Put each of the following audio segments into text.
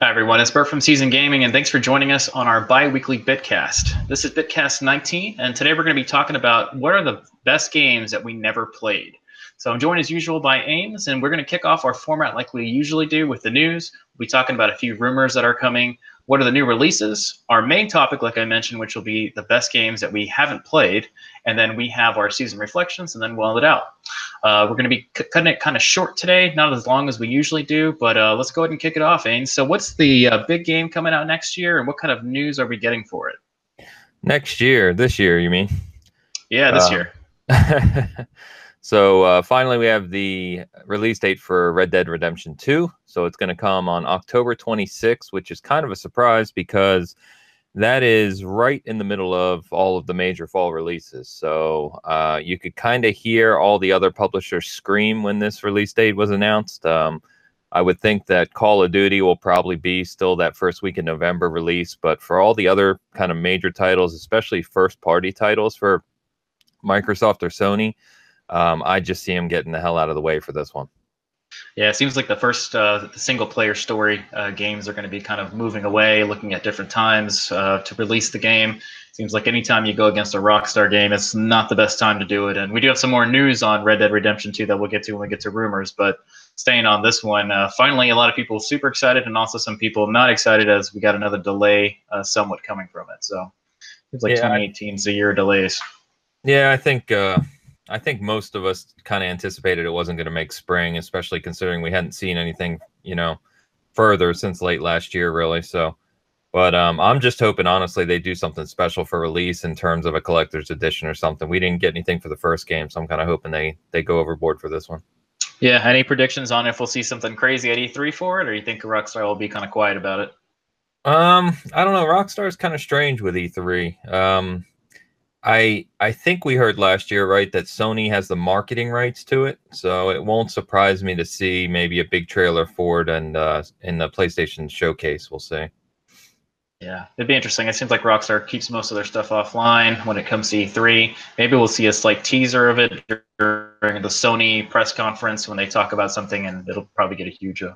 Hi, everyone. It's Bert from Season Gaming, and thanks for joining us on our bi weekly Bitcast. This is Bitcast 19, and today we're going to be talking about what are the best games that we never played. So I'm joined as usual by Ames, and we're going to kick off our format like we usually do with the news. We'll be talking about a few rumors that are coming. What are the new releases? Our main topic, like I mentioned, which will be the best games that we haven't played, and then we have our season reflections, and then we'll end it out. Uh, we're going to be cutting it kind of short today, not as long as we usually do, but uh, let's go ahead and kick it off, Ames. So, what's the uh, big game coming out next year, and what kind of news are we getting for it? Next year, this year, you mean? Yeah, this Uh, year. so uh, finally, we have the release date for Red Dead Redemption 2. So it's going to come on October 26th, which is kind of a surprise because that is right in the middle of all of the major fall releases. So uh, you could kind of hear all the other publishers scream when this release date was announced. Um, I would think that Call of Duty will probably be still that first week in November release, but for all the other kind of major titles, especially first party titles for Microsoft or Sony, um, I just see him getting the hell out of the way for this one. Yeah, it seems like the first uh, the single player story uh, games are going to be kind of moving away, looking at different times uh, to release the game. Seems like anytime you go against a Rockstar game, it's not the best time to do it. And we do have some more news on Red Dead Redemption 2 that we'll get to when we get to rumors. But staying on this one, uh, finally, a lot of people super excited, and also some people not excited as we got another delay uh, somewhat coming from it. So it's like Yeah, I- 2018 is a year of delays. Yeah, I think uh, I think most of us kind of anticipated it wasn't going to make spring, especially considering we hadn't seen anything, you know, further since late last year, really. So, but um, I'm just hoping, honestly, they do something special for release in terms of a collector's edition or something. We didn't get anything for the first game, so I'm kind of hoping they they go overboard for this one. Yeah, any predictions on if we'll see something crazy at E3 for it, or you think Rockstar will be kind of quiet about it? Um, I don't know. Rockstar is kind of strange with E3. Um, I I think we heard last year, right, that Sony has the marketing rights to it, so it won't surprise me to see maybe a big trailer for it and uh, in the PlayStation showcase. We'll see. Yeah, it'd be interesting. It seems like Rockstar keeps most of their stuff offline when it comes to E3. Maybe we'll see a slight teaser of it during the Sony press conference when they talk about something, and it'll probably get a huge uh,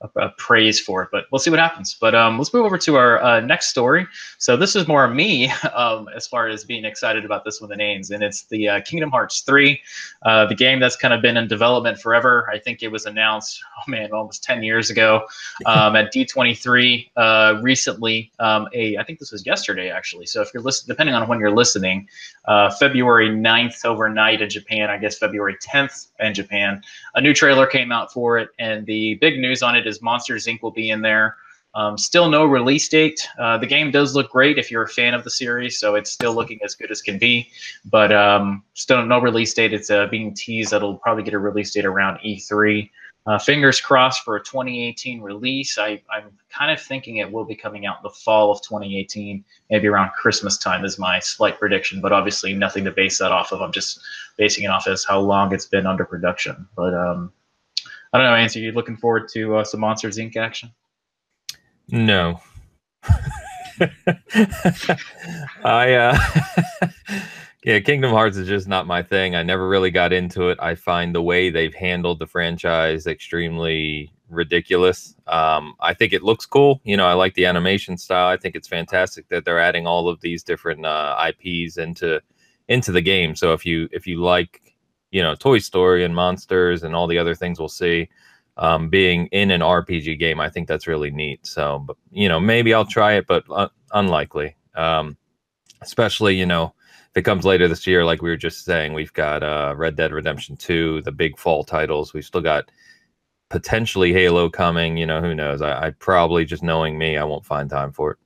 a, a praise for it. But we'll see what happens. But um, let's move over to our uh, next story. So this is more me um, as far as being excited about this one than Ains, and it's the uh, Kingdom Hearts 3, uh, the game that's kind of been in development forever. I think it was announced, oh man, almost 10 years ago um, at D23 uh, recently. Um, a I think this was yesterday actually. So if you're listening, depending on when you're listening, uh, February 9th overnight in Japan, I guess February 10th in Japan, a new trailer came out for it, and the big news on it is Monsters Inc. will be in there. Um, still no release date. Uh, the game does look great if you're a fan of the series, so it's still looking as good as can be. But um, still no release date. It's uh, being teased that it'll probably get a release date around E3. Uh, fingers crossed for a 2018 release. I, I'm kind of thinking it will be coming out in the fall of 2018, maybe around Christmas time is my slight prediction, but obviously nothing to base that off of. I'm just basing it off as how long it's been under production. But um, I don't know, Answer, you looking forward to uh, some Monsters Inc. action? No. I uh yeah, Kingdom Hearts is just not my thing. I never really got into it. I find the way they've handled the franchise extremely ridiculous. Um I think it looks cool. You know, I like the animation style. I think it's fantastic that they're adding all of these different uh IPs into into the game. So if you if you like, you know, Toy Story and Monsters and all the other things we'll see, um, being in an RPG game. I think that's really neat. So, but, you know, maybe I'll try it, but uh, unlikely. Um, especially, you know, if it comes later this year, like we were just saying, we've got uh, Red Dead Redemption 2, the big fall titles. We've still got potentially Halo coming. You know, who knows? I, I probably just knowing me, I won't find time for it.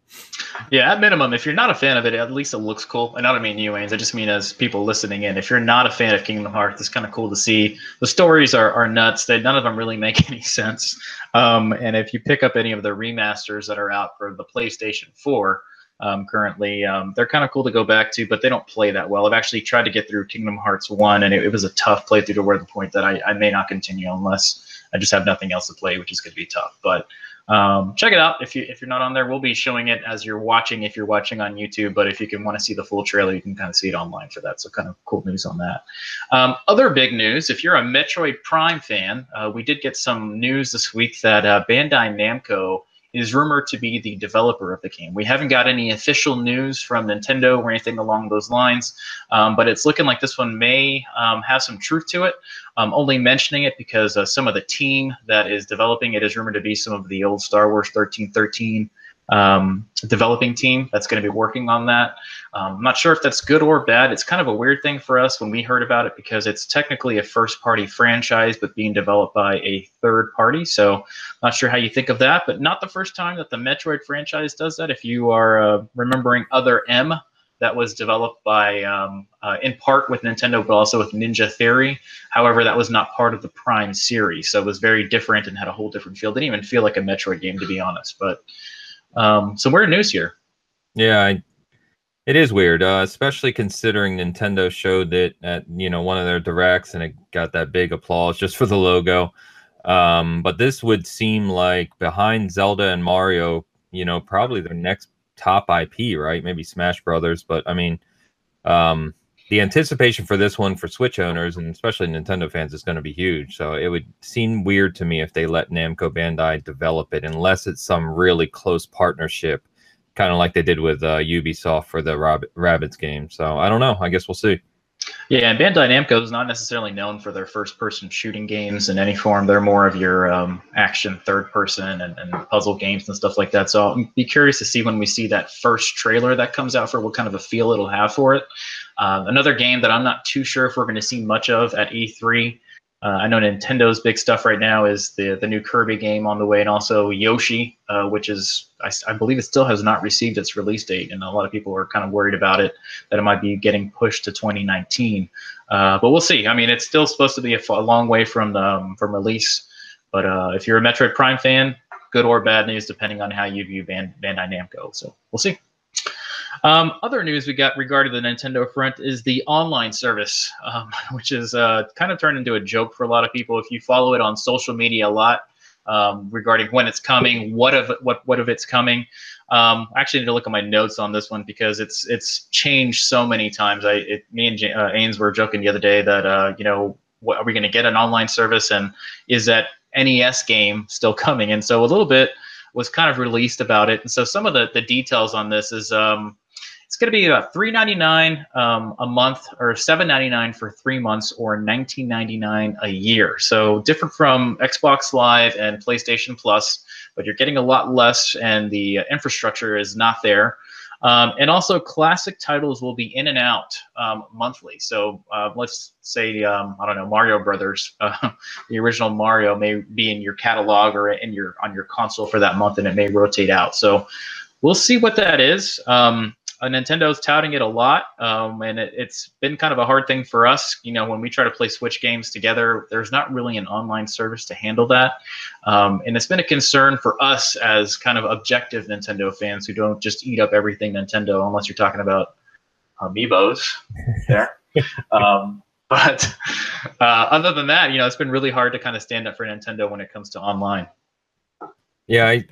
Yeah, at minimum, if you're not a fan of it, at least it looks cool. And I don't mean you, Ains. I just mean as people listening in. If you're not a fan of Kingdom Hearts, it's kind of cool to see. The stories are, are nuts. They, none of them really make any sense. Um, and if you pick up any of the remasters that are out for the PlayStation 4 um, currently, um, they're kind of cool to go back to, but they don't play that well. I've actually tried to get through Kingdom Hearts 1, and it, it was a tough playthrough to where the point that I, I may not continue unless I just have nothing else to play, which is going to be tough. But um, check it out if you if you're not on there. We'll be showing it as you're watching if you're watching on YouTube. But if you can want to see the full trailer, you can kind of see it online for that. So kind of cool news on that. Um, other big news: if you're a Metroid Prime fan, uh, we did get some news this week that uh, Bandai Namco is rumored to be the developer of the game. We haven't got any official news from Nintendo or anything along those lines, um, but it's looking like this one may um, have some truth to it. I'm only mentioning it because uh, some of the team that is developing it is rumored to be some of the old Star Wars 1313 um, developing team that's going to be working on that. Um, I'm not sure if that's good or bad. It's kind of a weird thing for us when we heard about it because it's technically a first party franchise, but being developed by a third party. So, not sure how you think of that, but not the first time that the Metroid franchise does that. If you are uh, remembering Other M, that was developed by, um, uh, in part with Nintendo, but also with Ninja Theory. However, that was not part of the Prime series, so it was very different and had a whole different feel. Didn't even feel like a Metroid game, to be honest. But um, so we're news here. Yeah, I, it is weird, uh, especially considering Nintendo showed it at you know one of their directs and it got that big applause just for the logo. Um, but this would seem like behind Zelda and Mario, you know, probably their next top IP, right? Maybe Smash Brothers, but I mean, um, the anticipation for this one for Switch owners and especially Nintendo fans is going to be huge. So it would seem weird to me if they let Namco Bandai develop it, unless it's some really close partnership, kind of like they did with uh, Ubisoft for the Rab- Rabbids game. So I don't know. I guess we'll see. Yeah, and Bandai Namco is not necessarily known for their first-person shooting games in any form. They're more of your um, action third-person and, and, puzzle games and stuff like that. So I'll be curious to see when we see that first trailer that comes out for what kind of a feel it'll have for it. Uh, another game that I'm not too sure if we're going to see much of at E3 uh, I know Nintendo's big stuff right now is the the new Kirby game on the way, and also Yoshi, uh, which is I, I, believe it still has not received its release date, and a lot of people are kind of worried about it that it might be getting pushed to 2019. Uh, but we'll see. I mean, it's still supposed to be a, long way from um, from release. But uh, if you're a Metroid Prime fan, good or bad news, depending on how you view Band, Bandai Namco. So we'll see. Um, other news we got regarding the Nintendo front is the online service, um, which is uh, kind of turned into a joke for a lot of people. If you follow it on social media a lot um, regarding when it's coming, what of what what of it's coming. Um, I actually need to look at my notes on this one because it's it's changed so many times. I it, me and J- uh, Ains were joking the other day that uh, you know what, are we going to get an online service and is that NES game still coming? And so a little bit was kind of released about it. And so some of the, the details on this is um, it's going to be about three ninety nine um, a month, or seven ninety nine for three months, or nineteen ninety nine a year. So different from Xbox Live and PlayStation Plus, but you're getting a lot less, and the uh, infrastructure is not there. Um, and also, classic titles will be in and out um, monthly. So uh, let's say, um, I don't know, Mario Brothers, uh, the original Mario may be in your catalog or in your on your console for that month, and it may rotate out. So we'll see what that is. Um, uh, Nintendo's touting it a lot, um, and it, has been kind of a hard thing for us. You know, when we try to play Switch games together, there's not really an online service to handle that, um, and it's been a concern for us as kind of objective Nintendo fans who don't just eat up everything Nintendo, unless you're talking about amiibos. there. Um, but uh, other than that, you know, it's been really hard to kind of stand up for Nintendo when it comes to online. Yeah, I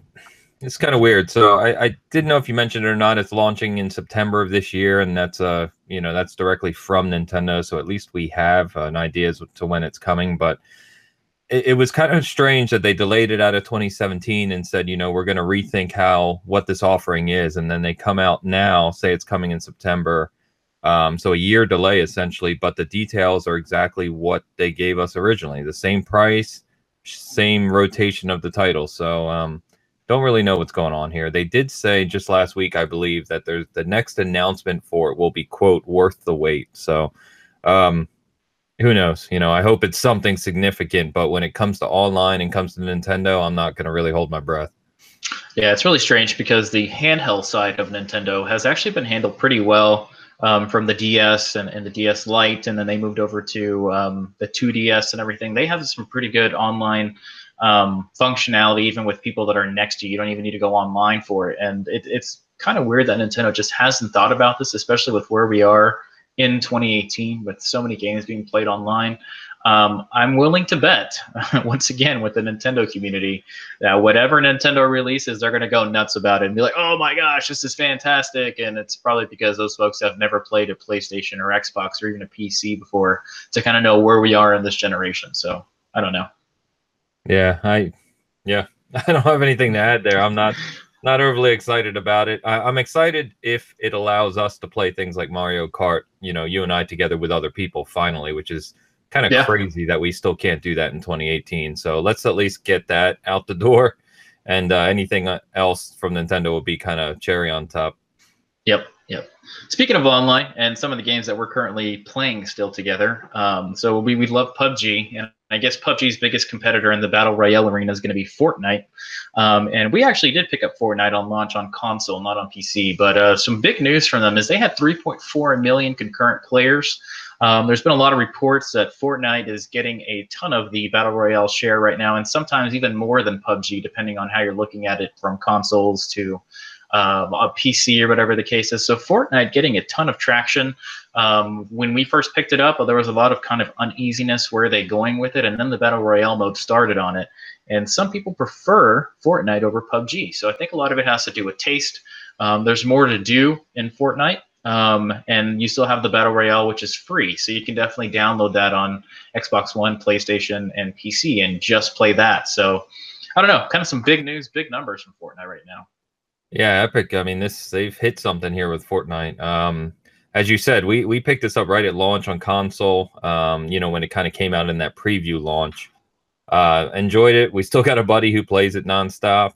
it's kind of weird. So I, I didn't know if you mentioned it or not. It's launching in September of this year, and that's uh you know that's directly from Nintendo. So at least we have an idea as to when it's coming. But it, it was kind of strange that they delayed it out of 2017 and said, you know, we're going to rethink how what this offering is, and then they come out now say it's coming in September. Um, so a year delay essentially, but the details are exactly what they gave us originally. The same price, same rotation of the title. So um, don't really know what's going on here. They did say just last week, I believe, that there's the next announcement for it will be quote worth the wait. So, um, who knows? You know, I hope it's something significant. But when it comes to online and comes to Nintendo, I'm not going to really hold my breath. Yeah, it's really strange because the handheld side of Nintendo has actually been handled pretty well um, from the DS and, and the DS Lite, and then they moved over to um, the 2DS and everything. They have some pretty good online um, functionality, even with people that are next to you. You don't even need to go online for it. And it, it's kind of weird that Nintendo just hasn't thought about this, especially with where we are in 2018 with so many games being played online. Um, I'm willing to bet, once again, with the Nintendo community, that whatever Nintendo releases, they're going to go nuts about it and be like, oh my gosh, this is fantastic. And it's probably because those folks have never played a PlayStation or Xbox or even a PC before to kind of know where we are in this generation. So I don't know. Yeah, I yeah, I don't have anything to add there. I'm not not overly excited about it. I, am excited if it allows us to play things like Mario Kart, you know, you and I together with other people finally, which is kind of yeah. crazy that we still can't do that in 2018. So let's at least get that out the door. And uh, anything else from Nintendo will be kind of cherry on top. Yep, yep. Speaking of online and some of the games that we're currently playing still together, um, so we, we love PUBG, and I guess PUBG's biggest competitor in the battle royale arena is going to be Fortnite. Um, and we actually did pick up Fortnite on launch on console, not on PC. But uh, some big news from them is they had 3.4 million concurrent players. Um, there's been a lot of reports that Fortnite is getting a ton of the battle royale share right now, and sometimes even more than PUBG, depending on how you're looking at it from consoles to um, a PC or whatever the case is. So Fortnite getting a ton of traction. Um, when we first picked it up, there was a lot of kind of uneasiness. Where are they going with it? And then the battle royale mode started on it. And some people prefer Fortnite over PUBG. So I think a lot of it has to do with taste. Um, there's more to do in Fortnite. Um, and you still have the battle royale, which is free, so you can definitely download that on Xbox One, PlayStation, and PC, and just play that. So I don't know, kind of some big news, big numbers from Fortnite right now. Yeah, Epic. I mean, this they've hit something here with Fortnite. Um, as you said, we we picked this up right at launch on console. Um, you know, when it kind of came out in that preview launch. Uh, enjoyed it. We still got a buddy who plays it nonstop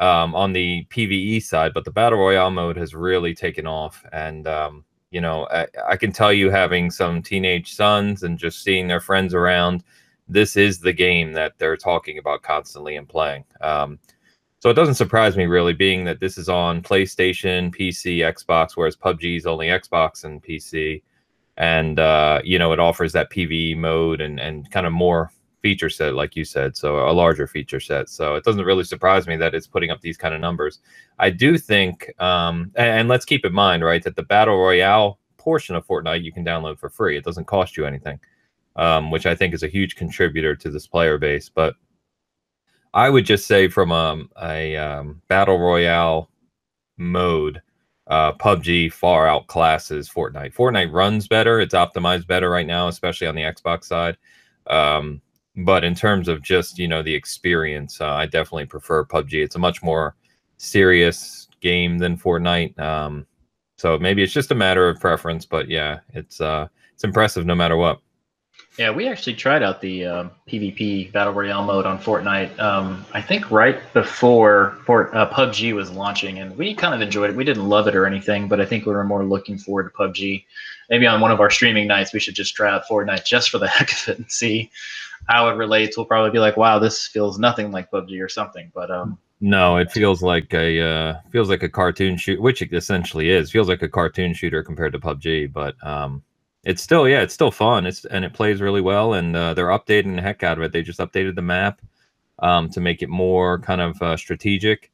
um, on the PVE side, but the battle royale mode has really taken off. And um, you know, I, I can tell you, having some teenage sons and just seeing their friends around, this is the game that they're talking about constantly and playing. Um, so it doesn't surprise me really, being that this is on PlayStation, PC, Xbox, whereas PUBG is only Xbox and PC, and uh, you know it offers that PVE mode and and kind of more feature set, like you said, so a larger feature set. So it doesn't really surprise me that it's putting up these kind of numbers. I do think, um, and, and let's keep in mind, right, that the battle royale portion of Fortnite you can download for free. It doesn't cost you anything, um, which I think is a huge contributor to this player base. But I would just say from um, a um, battle royale mode, uh, PUBG far outclasses Fortnite. Fortnite runs better; it's optimized better right now, especially on the Xbox side. Um, but in terms of just you know the experience, uh, I definitely prefer PUBG. It's a much more serious game than Fortnite. Um, so maybe it's just a matter of preference, but yeah, it's uh, it's impressive no matter what. Yeah, we actually tried out the um, PvP Battle Royale mode on Fortnite. Um, I think right before Fort, uh, PUBG was launching, and we kind of enjoyed it. We didn't love it or anything, but I think we were more looking forward to PUBG. Maybe on one of our streaming nights, we should just try out Fortnite just for the heck of it and see how it relates. We'll probably be like, "Wow, this feels nothing like PUBG" or something. But um, no, it feels like a uh, feels like a cartoon shoot, which it essentially is. Feels like a cartoon shooter compared to PUBG, but um, it's still yeah, it's still fun. It's and it plays really well, and uh, they're updating the heck out of it. They just updated the map um, to make it more kind of uh, strategic,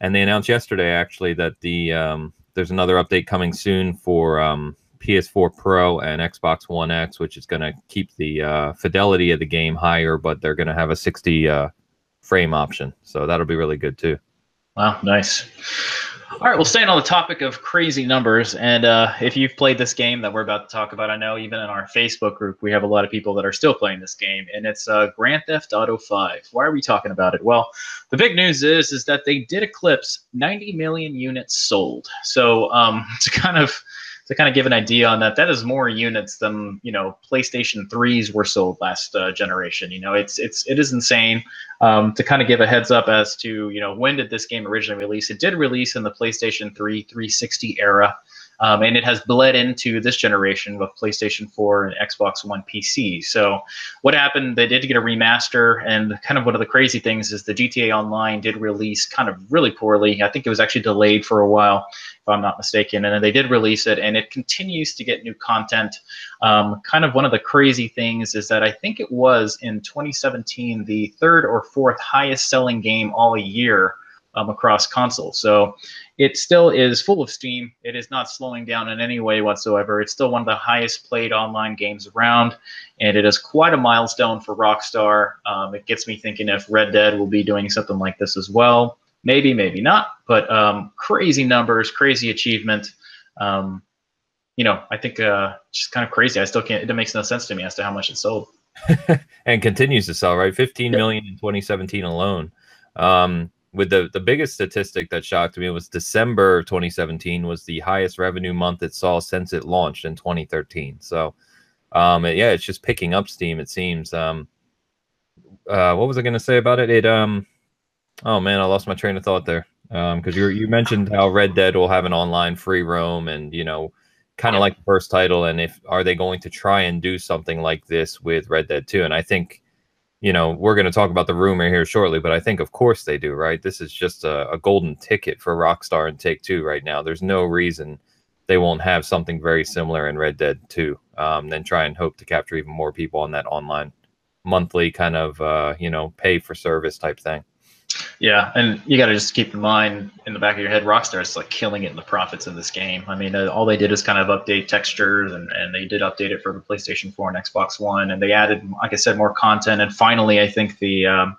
and they announced yesterday actually that the um, there's another update coming soon for um, PS4 Pro and Xbox One X, which is going to keep the uh, fidelity of the game higher, but they're going to have a 60 uh, frame option, so that'll be really good too. Wow, nice. All right, well, staying on the topic of crazy numbers, and uh, if you've played this game that we're about to talk about, I know even in our Facebook group, we have a lot of people that are still playing this game, and it's uh, Grand Theft Auto 5. Why are we talking about it? Well, the big news is is that they did eclipse 90 million units sold. So um, to kind of to kind of give an idea on that, that is more units than you know PlayStation threes were sold last uh, generation. You know, it's it's it is insane. Um, to kind of give a heads up as to you know when did this game originally release? It did release in the PlayStation 3 360 era. Um, and it has bled into this generation with PlayStation 4 and Xbox One PC. So, what happened? They did get a remaster, and kind of one of the crazy things is the GTA Online did release kind of really poorly. I think it was actually delayed for a while, if I'm not mistaken, and then they did release it, and it continues to get new content. Um, kind of one of the crazy things is that I think it was in 2017 the third or fourth highest selling game all year um, across consoles. So it still is full of steam. It is not slowing down in any way whatsoever. It's still one of the highest played online games around, and it is quite a milestone for Rockstar. Um, it gets me thinking if Red Dead will be doing something like this as well. Maybe, maybe not, but um, crazy numbers, crazy achievement. Um, you know, I think uh, just kind of crazy. I still can't. It makes no sense to me as to how much it sold. and continues to sell, right? Fifteen million in 2017 alone. Um, with the the biggest statistic that shocked me was December 2017 was the highest revenue month it saw since it launched in 2013. So, um, yeah, it's just picking up steam. It seems. Um, uh, what was I going to say about it? It um, oh man, I lost my train of thought there. Um, because you you mentioned how Red Dead will have an online free roam, and you know, kind of like the first title. And if are they going to try and do something like this with Red Dead 2? And I think you know, we're going to talk about the rumor here shortly, but I think, of course, they do, right? This is just a, a, golden ticket for Rockstar and Take Two right now. There's no reason they won't have something very similar in Red Dead 2, um, then try and hope to capture even more people on that online monthly kind of, uh, you know, pay for service type thing. Yeah, and you got to just keep in mind in the back of your head, Rockstar is like killing it in the profits of this game. I mean, uh, all they did is kind of update textures, and, and they did update it for the PlayStation 4 and Xbox One, and they added, like I said, more content. And finally, I think the um,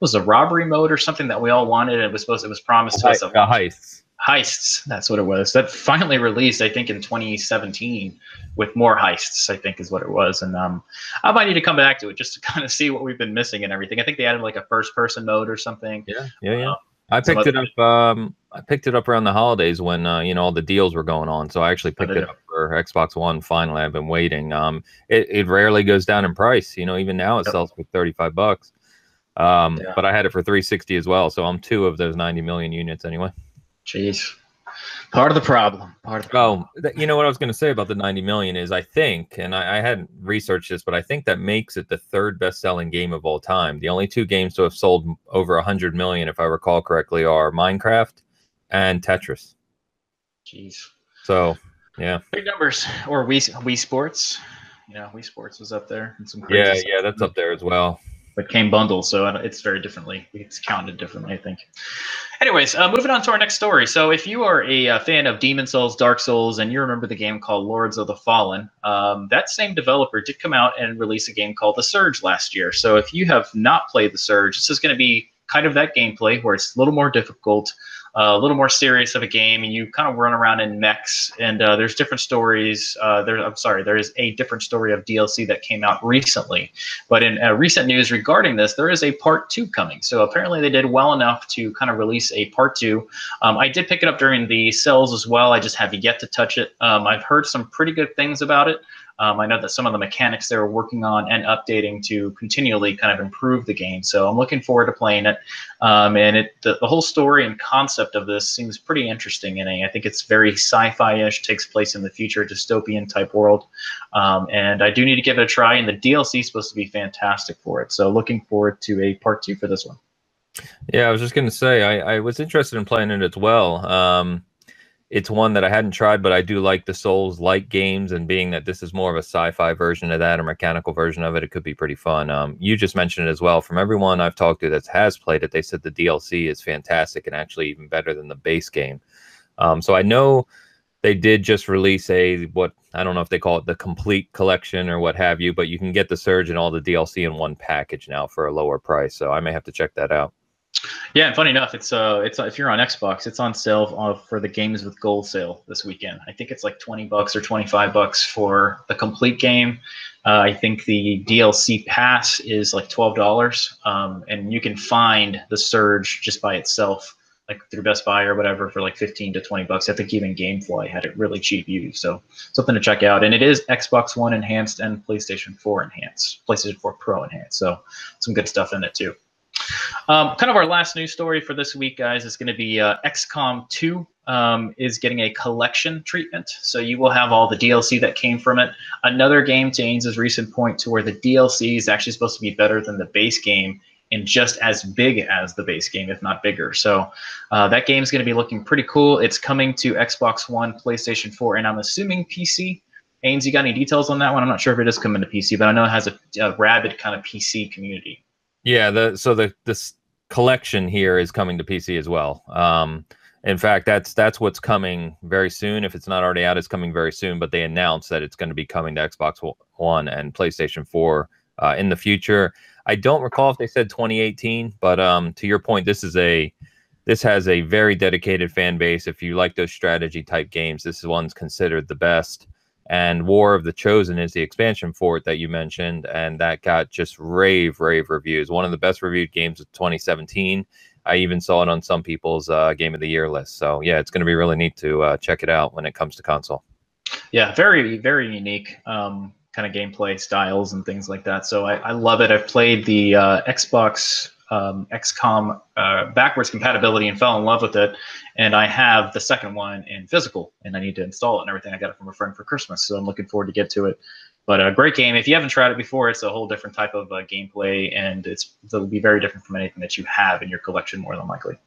was a robbery mode or something that we all wanted. It was supposed, it was promised to us. A heist heists. That's what it was. That finally released, I think, in 2017 with more heists. I think is what it was. And um, I might need to come back to it just to kind of see what we've been missing and everything. I think they added like a first-person mode or something. Yeah, yeah, yeah. Um, I picked it up. Um, I picked it up around the holidays when uh, you know all the deals were going on. So I actually picked it up for Xbox One. Finally, I've been waiting. Um, it, it rarely goes down in price. You know, even now it yep. sells for thirty five bucks. Um, yeah. but I had it for three sixty as well. So I'm two of those ninety million units anyway. Jeez. Part of the problem. Part of the problem. Oh, you know what I was going to say about the 90 million is I think, and I, I, hadn't researched this, but I think that makes it the third best selling game of all time. The only two games to have sold over 100 million, if I recall correctly, are Minecraft and Tetris. Jeez. So, yeah. Big numbers. Or Wii, Wii Sports. You know, Wii Sports was up there. And some yeah, stuff. yeah, that's up there as well but came bundled, so it's very differently. It's counted differently, I think. Anyways, uh, moving on to our next story. So, if you are a, a, uh, fan of Demon's Souls, Dark Souls, and you remember the game called Lords of the Fallen, um, that same developer did come out and release a game called The Surge last year. So, if you have not played The Surge, this is going to be kind of that gameplay where it's a little more difficult a little more serious of a game, and you kind of run around in mechs. And uh, there's different stories. Uh, there, I'm sorry, there is a different story of DLC that came out recently. But in uh, recent news regarding this, there is a part two coming. So apparently they did well enough to kind of release a part two. Um, I did pick it up during the sales as well. I just have yet to touch it. Um, I've heard some pretty good things about it. Um, I know that some of the mechanics they're working on and updating to continually kind of improve the game. So I'm looking forward to playing it. Um, and it the, the, whole story and concept of this seems pretty interesting. And I think it's very sci-fi-ish, takes place in the future, dystopian type world. Um, and I do need to give it a try. And the DLC is supposed to be fantastic for it. So looking forward to a part two for this one. Yeah, I was just going to say I, I was interested in playing it as well. Um, it's one that I hadn't tried, but I do like the Souls like games, and being that this is more of a sci-fi version of that, or mechanical version of it, it could be pretty fun. Um, you just mentioned it as well. From everyone I've talked to that has played it, they said the DLC is fantastic and actually even better than the base game. Um, so I know they did just release a what I don't know if they call it the complete collection or what have you, but you can get the Surge and all the DLC in one package now for a lower price. So I may have to check that out. Yeah, and funny enough, it's uh, it's if you're on Xbox, it's on sale uh, for the games with gold sale this weekend. I think it's like twenty bucks or twenty five bucks for the complete game. Uh, I think the DLC pass is like twelve dollars, um, and you can find the Surge just by itself, like through Best Buy or whatever, for like fifteen to twenty bucks. I think even GameFly had it really cheap used, so something to check out. And it is Xbox One enhanced and PlayStation Four enhanced, PlayStation Four Pro enhanced, so some good stuff in it too. Um, kind of our last news story for this week, guys, is going to be uh, XCOM 2 um, is getting a collection treatment. So you will have all the DLC that came from it. Another game, to Ains's recent point, to where the DLC is actually supposed to be better than the base game and just as big as the base game, if not bigger. So uh, that game is going to be looking pretty cool. It's coming to Xbox One, PlayStation 4, and I'm assuming PC. Ains, you got any details on that one? I'm not sure if it is coming to PC, but I know it has a, a rabid kind of PC community. Yeah, the so the this collection here is coming to PC as well. Um, in fact, that's that's what's coming very soon. If it's not already out, it's coming very soon. But they announced that it's going to be coming to Xbox One and PlayStation 4 uh, in the future. I don't recall if they said 2018, but um, to your point, this is a this has a very dedicated fan base. If you like those strategy type games, this is one's considered the best. And War of the Chosen is the expansion for it that you mentioned, and that got just rave, rave reviews. One of the best reviewed games of 2017. I even saw it on some people's uh, Game of the Year list. So yeah, it's going to be really neat to uh, check it out when it comes to console. Yeah, very, very unique. Um, kind of gameplay styles and things like that. So I, I love it. I've played the uh, Xbox um, XCOM uh, backwards compatibility and fell in love with it. And I have the second one in physical, and I need to install it and everything. I got it from a friend for Christmas, so I'm looking forward to get to it. But a great game. If you haven't tried it before, it's a whole different type of uh, gameplay, and it's it'll be very different from anything that you have in your collection, more than likely.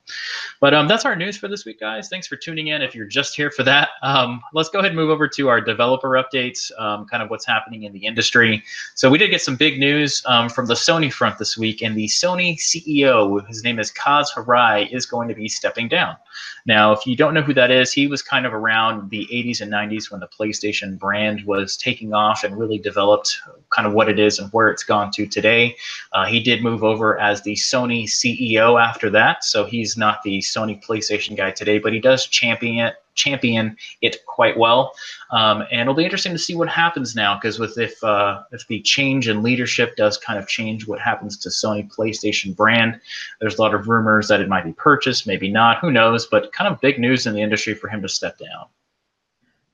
But um, that's our news for this week, guys. Thanks for tuning in. If you're just here for that, um, let's go ahead and move over to our developer updates, um, kind of what's happening in the industry. So we did get some big news um, from the Sony front this week, and the Sony CEO, his name is Kaz Hirai, is going to be stepping down. Now, if you don't know who that is, he was kind of around the 80s and 90s when the PlayStation brand was taking off and really developed kind of what it is and where it's gone to today. Uh, he did move over as the Sony CEO after that, so he's not the Sony PlayStation guy today, but he does champion it champion it quite well. Um, and it'll be interesting to see what happens now because with if uh, if the change in leadership does kind of change what happens to Sony PlayStation brand, there's a lot of rumors that it might be purchased, maybe not, who knows? But kind of big news in the industry for him to step down.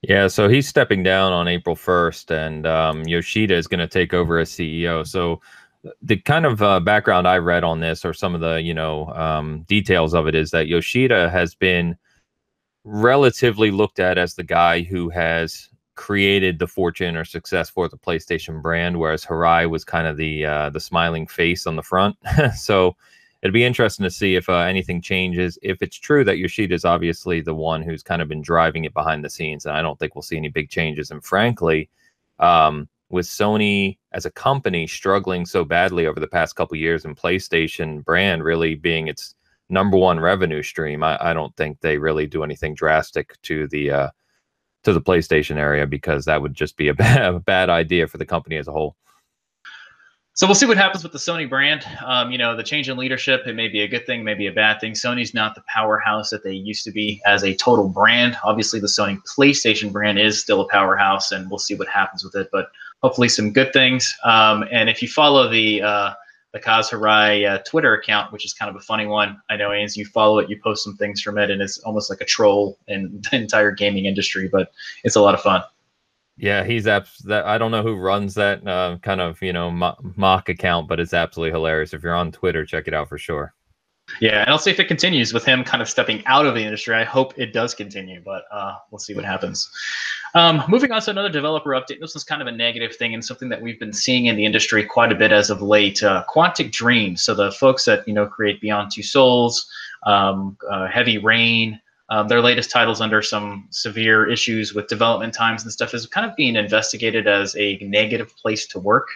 Yeah, so he's stepping down on April 1st, and um, Yoshida is going to take over as CEO. So the kind of uh, background I read on this, or some of the you know um, details of it, is that Yoshida has been relatively looked at as the guy who has created the fortune or success for the PlayStation brand, whereas Hirai was kind of the uh, the smiling face on the front. so it'd be interesting to see if uh, anything changes. If it's true that Yoshida is obviously the one who's kind of been driving it behind the scenes, and I don't think we'll see any big changes. And frankly, um, with Sony as a company struggling so badly over the past couple years, and PlayStation brand really being its number one revenue stream. I, I don't think they really do anything drastic to the uh, to the PlayStation area because that would just be a bad, a bad idea for the company as a whole. So we'll see what happens with the Sony brand. Um, you know, the change in leadership, it may be a good thing, maybe a bad thing. Sony's not the powerhouse that they used to be as a total brand. Obviously, the Sony PlayStation brand is still a powerhouse, and we'll see what happens with it. But hopefully, some good things. Um, and if you follow the uh, the Kaz Hirai uh, Twitter account, which is kind of a funny one. I know as you follow it, you post some things from it, and it's almost like a troll in the entire gaming industry, but it's a lot of fun. Yeah, he's abs- that. I don't know who runs that uh, kind of you know mo- mock account, but it's absolutely hilarious. If you're on Twitter, check it out for sure. Yeah, and I'll see if it continues with him kind of stepping out of the industry. I hope it does continue, but uh, we'll see what happens. Um, moving on to another developer update. This is kind of a negative thing and something that we've been seeing in the industry quite a bit as of late. Uh, Quantic Dream. So the folks that you know create Beyond Two Souls, um, uh, Heavy Rain, um, their latest titles under some severe issues with development times and stuff is kind of being investigated as a negative place to work.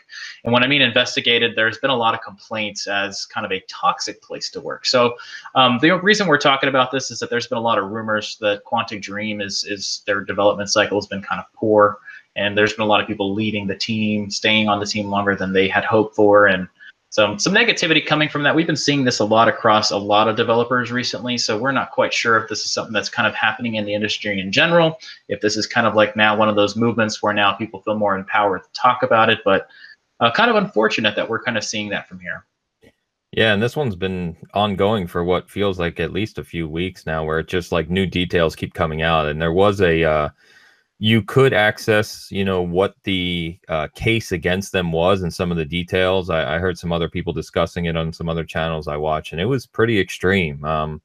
And when I mean investigated, there's been a lot of complaints as kind of a toxic place to work. So um, the reason we're talking about this is that there's been a lot of rumors that Quantic Dream is is their development cycle has been kind of poor, and there's been a lot of people leaving the team, staying on the team longer than they had hoped for, and so some negativity coming from that. We've been seeing this a lot across a lot of developers recently. So we're not quite sure if this is something that's kind of happening in the industry in general. If this is kind of like now one of those movements where now people feel more empowered to talk about it, but uh, kind of unfortunate that we're kind of seeing that from here. Yeah, and this one's been ongoing for what feels like at least a few weeks now, where it's just like new details keep coming out. And there was a uh, you could access, you know, what the uh, case against them was and some of the details. I, I, heard some other people discussing it on some other channels I watch, and it was pretty extreme. Um,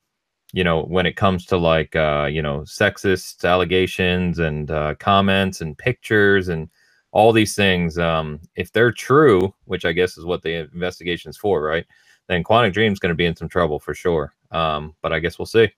you know, when it comes to like, uh, you know, sexist allegations and uh, comments and pictures and all these things, um, if they're true, which I guess is what the investigation's for, right? Then Quantic Dream's going to be in some trouble for sure. Um, but I guess we'll see.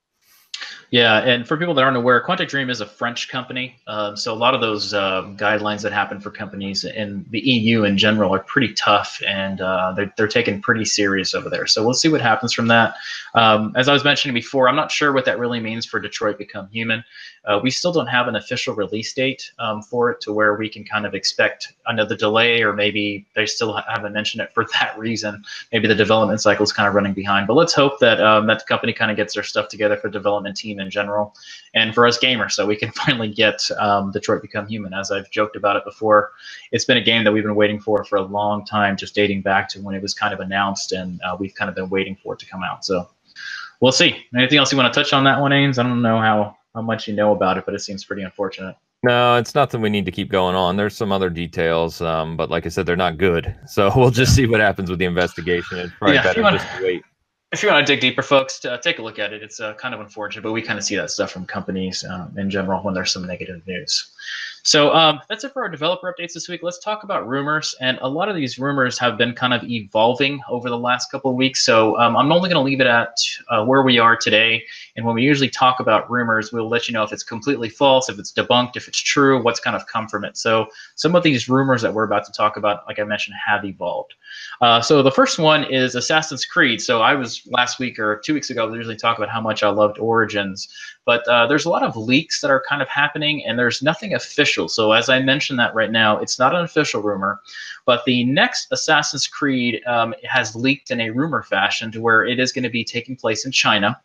Yeah, and for people that aren't aware, Quantic Dream is a French company. Um, so a lot of those uh, guidelines that happen for companies in the EU in general are pretty tough, and uh, they're, they're taken pretty serious over there. So we'll see what happens from that. Um, as I was mentioning before, I'm not sure what that really means for Detroit Become Human. Uh, we still don't have an official release date um, for it to where we can kind of expect another delay, or maybe they still haven't mentioned it for that reason. Maybe the development cycle is kind of running behind. But let's hope that um, that the company kind of gets their stuff together for development team team in general, and for us gamers, so we can finally get um, Detroit Become Human. As I've joked about it before, it's been a game that we've been waiting for for a long time, just dating back to when it was kind of announced, and uh, we've kind of been waiting for it to come out. So we'll see. Anything else you want to touch on that one, Ains? I don't know how how much you know about it, but it seems pretty unfortunate. No, it's nothing we need to keep going on. There's some other details, um, but like I said, they're not good. So we'll just see what happens with the investigation. It's probably yeah, better wanna, just to wait. If you want to dig deeper, folks, uh, take a look at it. It's uh, kind of unfortunate, but we kind of see that stuff from companies um, in general when there's some negative news. So um, that's it for our developer updates this week. Let's talk about rumors. And a lot of these rumors have been kind of evolving over the last couple of weeks. So um, I'm only going to leave it at uh, where we are today. And when we usually talk about rumors, we'll let you know if it's completely false, if it's debunked, if it's true, what's kind of come from it. So some of these rumors that we're about to talk about, like I mentioned, have evolved. Uh, so the first one is Assassin's Creed. So I was last week or two weeks ago, we usually talk about how much I loved Origins. But uh, there's a lot of leaks that are kind of happening, and there's nothing official. So as I mentioned that right now, it's not an official rumor, but the next Assassin's Creed um, has leaked in a rumor fashion to where it is going to be taking place in China.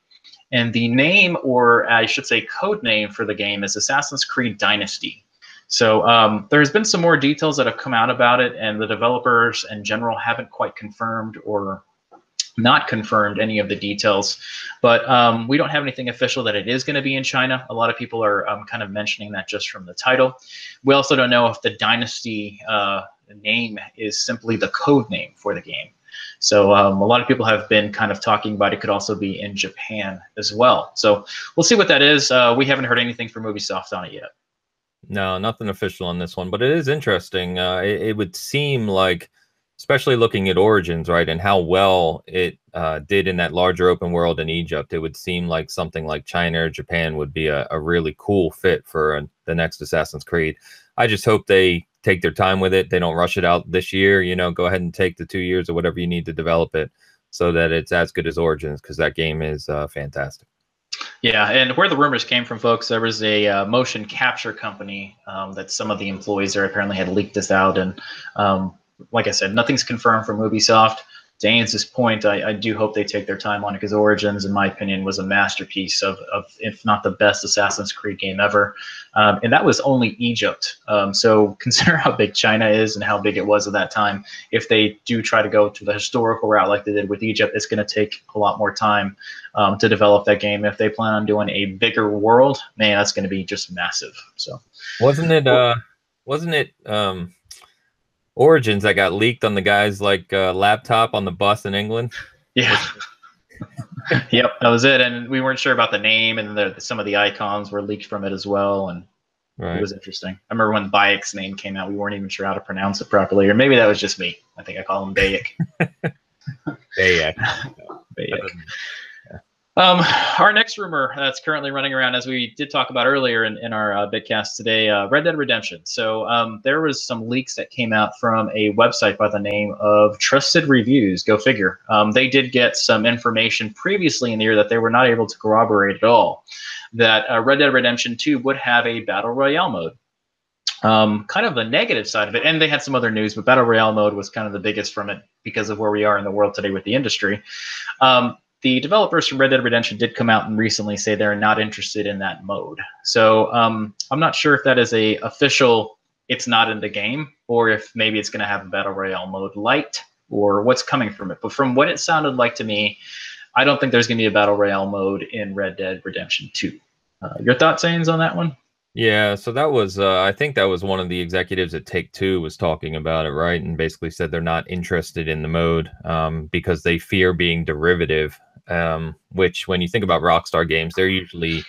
And the name, or I should say code name for the game is Assassin's Creed Dynasty. So um, there's been some more details that have come out about it, and the developers in general haven't quite confirmed or not confirmed any of the details, but um, we don't have anything official that it is going to be in China. A lot of people are um, kind of mentioning that just from the title. We also don't know if the Dynasty uh, name is simply the code name for the game. So um, a lot of people have been kind of talking about it could also be in Japan as well. So we'll see what that is. Uh, we haven't heard anything from Ubisoft on it yet. No, nothing official on this one, but it is interesting. Uh, it, it would seem like – especially looking at Origins, right, and how well it uh, did in that larger open world in Egypt, it would seem like something like China or Japan would be a, a really cool fit for uh, the next Assassin's Creed. I just hope they take their time with it. They don't rush it out this year. You know, go ahead and take the two years or whatever you need to develop it so that it's as good as Origins because that game is uh, fantastic. Yeah, and where the rumors came from, folks, there was a uh, motion capture company um, that some of the employees there apparently had leaked this out, and um, like I said, nothing's confirmed from Ubisoft. To point, I, I do hope they take their time on it because Origins, in my opinion, was a masterpiece of, of if not the best Assassin's Creed game ever. Um, and that was only Egypt. Um, so consider how big China is and how big it was at that time. If they do try to go to the historical route like they did with Egypt, it's going to take a lot more time um, to develop that game. If they plan on doing a bigger world, man, that's going to be just massive. So wasn't it? Uh, wasn't it? Um Origins that got leaked on the guy's like uh, laptop on the bus in England. Yeah. yep, that was it. And we weren't sure about the name, and the, some of the icons were leaked from it as well. And right. it was interesting. I remember when Bayek's name came out, we weren't even sure how to pronounce it properly, or maybe that was just me. I think I call him Bayek. Bayek. Bayek. Um, our next rumor that's currently running around, as we did talk about earlier in, in our uh, bitcast today, uh, Red Dead Redemption. So um, there was some leaks that came out from a website by the name of Trusted Reviews. Go figure. Um, they did get some information previously in the year that they were not able to corroborate at all. That uh, Red Dead Redemption 2 would have a battle royale mode. Um, kind of the negative side of it, and they had some other news, but battle royale mode was kind of the biggest from it because of where we are in the world today with the industry. Um, the developers from Red Dead Redemption did come out and recently say they're not interested in that mode. So um, I'm not sure if that is a official. It's not in the game, or if maybe it's going to have a battle royale mode light, or what's coming from it. But from what it sounded like to me, I don't think there's going to be a battle royale mode in Red Dead Redemption 2. Uh, your thoughts, Ains, on that one? Yeah, so that was uh, I think that was one of the executives at Take Two was talking about it, right? And basically said they're not interested in the mode um, because they fear being derivative um, which when you think about Rockstar games, they're usually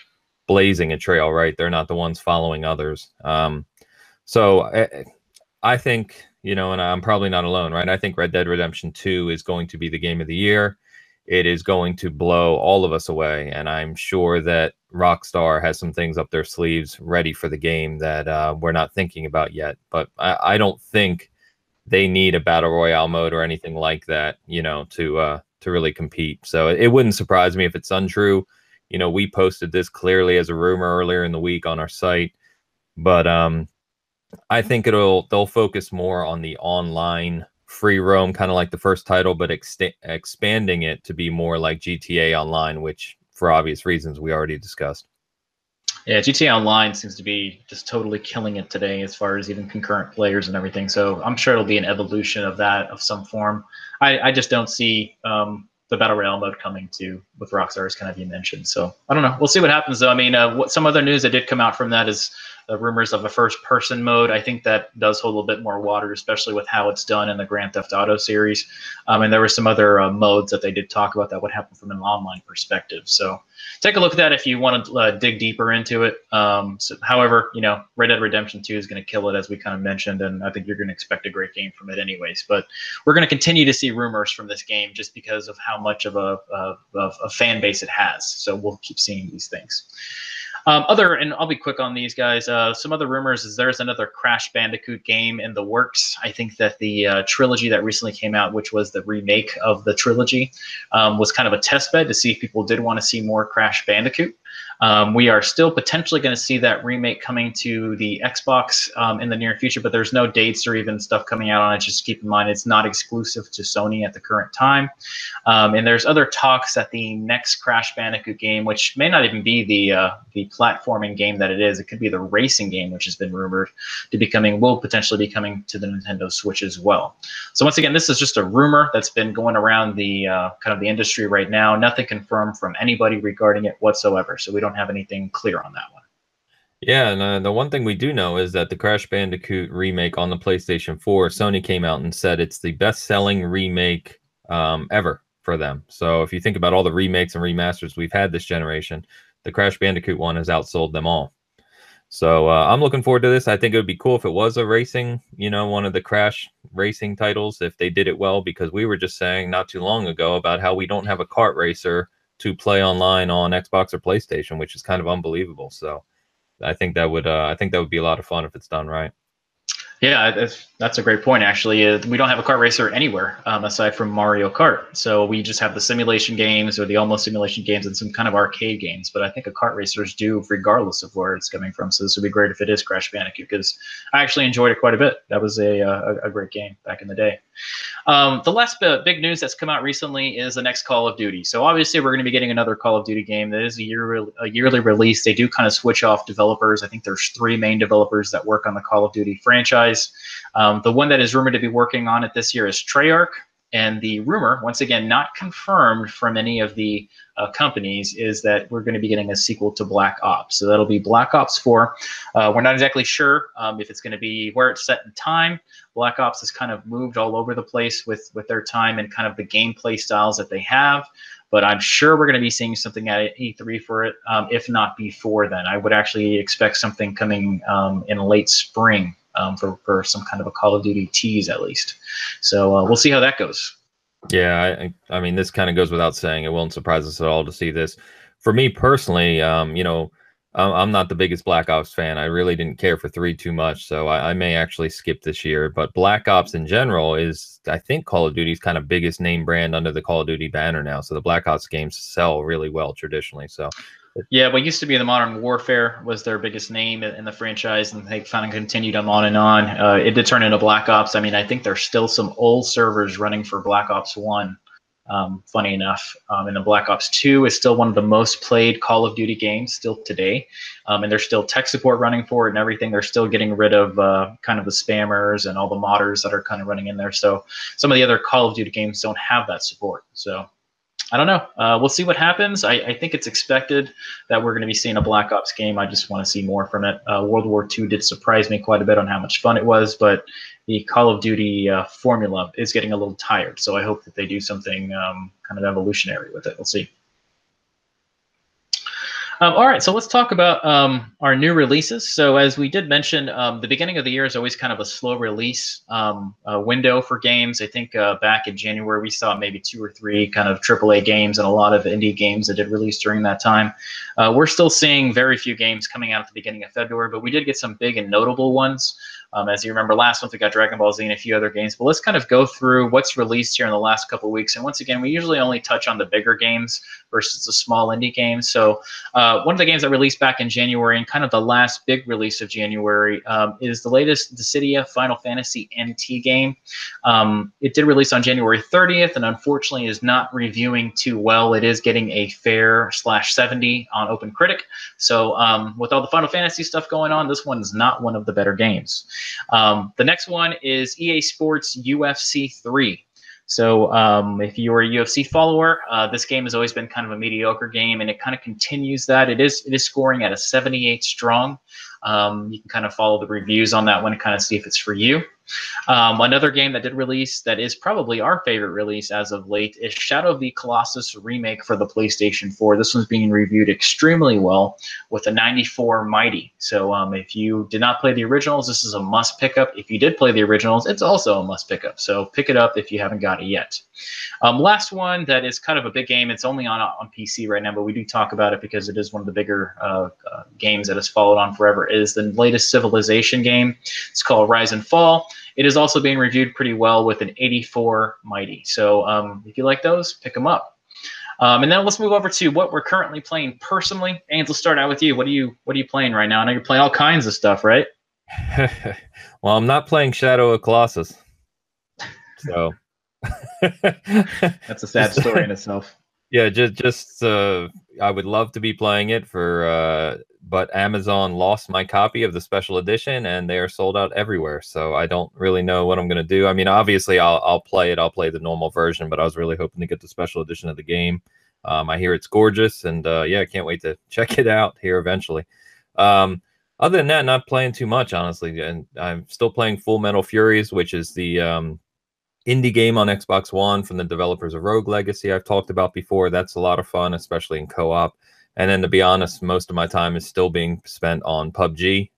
blazing a trail, right? They're not the ones following others. Um, so I, I think, you know, and I'm probably not alone, right? I think Red Dead Redemption 2 is going to be the game of the year. It is going to blow all of us away. And I'm sure that Rockstar has some things up their sleeves ready for the game that uh, we're not thinking about yet. But I, I don't think they need a battle royale mode or anything like that, you know, to uh, to really compete. So it wouldn't surprise me if it's untrue. You know, we posted this clearly as a rumor earlier in the week on our site, but um, I think it'll they'll focus more on the online free roam, kind of like the first title, but ex- expanding it to be more like GTA Online, which for obvious reasons we already discussed. Yeah, GTA Online seems to be just totally killing it today as far as even concurrent players and everything. So I'm sure it'll be an evolution of that of some form. I, I just don't see um, the battle royale mode coming to with Rockstar as kind of you mentioned. So I don't know. We'll see what happens though. I mean, uh, what some other news that did come out from that is the rumors of a first person mode. I think that does hold a little bit more water, especially with how it's done in the Grand Theft Auto series. Um, and there were some other uh, modes that they did talk about that would happen from an online perspective. So take a look at that if you want to uh, dig deeper into it. Um, so, however, you know, Red Dead Redemption 2 is going to kill it, as we kind of mentioned, and I think you're going to expect a great game from it anyways. But we're going to continue to see rumors from this game just because of how much of a, of a fan base it has. So we'll keep seeing these things. Um, other, and I'll be quick on these guys. Uh, some other rumors is there's another Crash Bandicoot game in the works. I think that the uh, trilogy that recently came out, which was the remake of the trilogy, um, was kind of a test bed to see if people did want to see more Crash Bandicoot. Um, we are still potentially going to see that remake coming to the Xbox um, in the near future, but there's no dates or even stuff coming out on it. Just keep in mind it's not exclusive to Sony at the current time. Um, and there's other talks that the next Crash Bandicoot game, which may not even be the uh, the platforming game that it is, it could be the racing game, which has been rumored to be coming, will potentially be coming to the Nintendo Switch as well. So once again, this is just a rumor that's been going around the uh, kind of the industry right now. Nothing confirmed from anybody regarding it whatsoever. So we don't have anything clear on that one. Yeah, and uh, the one thing we do know is that the Crash Bandicoot remake on the PlayStation 4, Sony came out and said it's the best-selling remake um, ever for them. So if you think about all the remakes and remasters we've had this generation, the Crash Bandicoot one has outsold them all. So uh, I'm looking forward to this. I think it would be cool if it was a racing, you know, one of the Crash racing titles, if they did it well, because we were just saying not too long ago about how we don't have a kart racer to play online on Xbox or PlayStation, which is kind of unbelievable. So I think that would uh, I think that would be a lot of fun if it's done right. Yeah, that's a great point. Actually, uh, we don't have a kart racer anywhere um, aside from Mario Kart. So we just have the simulation games or the almost simulation games and some kind of arcade games. But I think a kart racer is due regardless of where it's coming from. So this would be great if it is Crash Bandicoot because I actually enjoyed it quite a bit. That was a uh, a, a great game back in the day. Um, the last big news that's come out recently is the next Call of Duty. So obviously we're going to be getting another Call of Duty game that is a year a yearly release. They do kind of switch off developers. I think there's three main developers that work on the Call of Duty franchise. Um, the one that is rumored to be working on it this year is Treyarch. And the rumor, once again, not confirmed from any of the uh, companies, is that we're going to be getting a sequel to Black Ops. So that'll be Black Ops 4. Uh, we're not exactly sure um, if it's going to be where it's set in time. Black Ops has kind of moved all over the place with, with their time and kind of the gameplay styles that they have but I'm sure we're going to be seeing something at E3 for it, um, if not before then. I would actually expect something coming um, in late spring um, for, for some kind of a Call of Duty tease at least. So uh, we'll see how that goes. Yeah, I, I mean, this kind of goes without saying. It won't surprise us at all to see this. For me personally, um, you know, I'm not the biggest Black Ops fan. I really didn't care for three too much, so I, I, may actually skip this year. But Black Ops in general is, I think, Call of Duty's kind of biggest name brand under the Call of Duty banner now. So the Black Ops games sell really well traditionally. So yeah, what used to be the Modern Warfare was their biggest name in the franchise, and they kind of continued them on and on. Uh, it did turn into Black Ops. I mean, I think there's still some old servers running for Black Ops One. Um, funny enough, um, and the Black Ops 2 is still one of the most played Call of Duty games still today, um, and there's still tech support running for it and everything. They're still getting rid of uh, kind of the spammers and all the modders that are kind of running in there. So some of the other Call of Duty games don't have that support. So I don't know. Uh, we'll see what happens. I, I, think it's expected that we're going to be seeing a Black Ops game. I just want to see more from it. Uh, World War II did surprise me quite a bit on how much fun it was, but the Call of Duty uh, formula is getting a little tired. So I hope that they do something um, kind of evolutionary with it. We'll see. Um, all right, so let's talk about um, our new releases. So as we did mention, um, the beginning of the year is always kind of a slow release um, uh, window for games. I think uh, back in January we saw maybe two or three kind of AAA games and a lot of indie games that did release during that time. Uh, we're still seeing very few games coming out at the beginning of February, but we did get some big and notable ones. Um, as you remember, last month we got Dragon Ball Z and a few other games, but let's kind of go through what's released here in the last couple weeks. And once again, we usually only touch on the bigger games versus the small indie games. So uh, one of the games that released back in January and kind of the last big release of January um, is the latest Dissidia Final Fantasy NT game. Um, it did release on January 30th, and unfortunately is not reviewing too well. It is getting a fair slash 70 on Open Critic. So um, with all the Final Fantasy stuff going on, this one's not one of the better games. Um, the next one is EA Sports UFC 3. So um, if you're a UFC follower, uh, this game has always been kind of a mediocre game, and it kind of continues that. It is it is scoring at a 78 strong. Um, you can kind of follow the reviews on that one and kind of see if it's for you. Um, another game that did release that is probably our favorite release as of late is Shadow of the Colossus remake for the PlayStation 4. This one's being reviewed extremely well with a 94 Mighty. So um, if you did not play the originals, this is a must pick up. If you did play the originals, it's also a must pick up. So pick it up if you haven't got it yet. Um, last one that is kind of a big game. It's only on on PC right now, but we do talk about it because it is one of the bigger uh, uh, games that has followed on forever. Is the latest Civilization game? It's called Rise and Fall. It is also being reviewed pretty well with an 84 Mighty. So um, if you like those, pick them up. Um, and then let's move over to what we're currently playing personally. Ains, let's start out with you. What are you What are you playing right now? I know you're playing all kinds of stuff, right? well, I'm not playing Shadow of Colossus, so that's a sad story in itself. Yeah, just just uh, I would love to be playing it for uh, but Amazon lost my copy of the special edition and they are sold out everywhere. So I don't really know what I'm going to do. I mean, obviously I'll, I'll play it. I'll play the normal version, but I was really hoping to get the special edition of the game. Um, I hear it's gorgeous and uh, yeah, I can't wait to check it out here eventually. Um, other than that, not playing too much, honestly. And I'm still playing Full Metal Furies, which is the um, indie game on Xbox One from the developers of Rogue Legacy I've talked about before. That's a lot of fun, especially in co-op. And then to be honest, most of my time is still being spent on PUBG.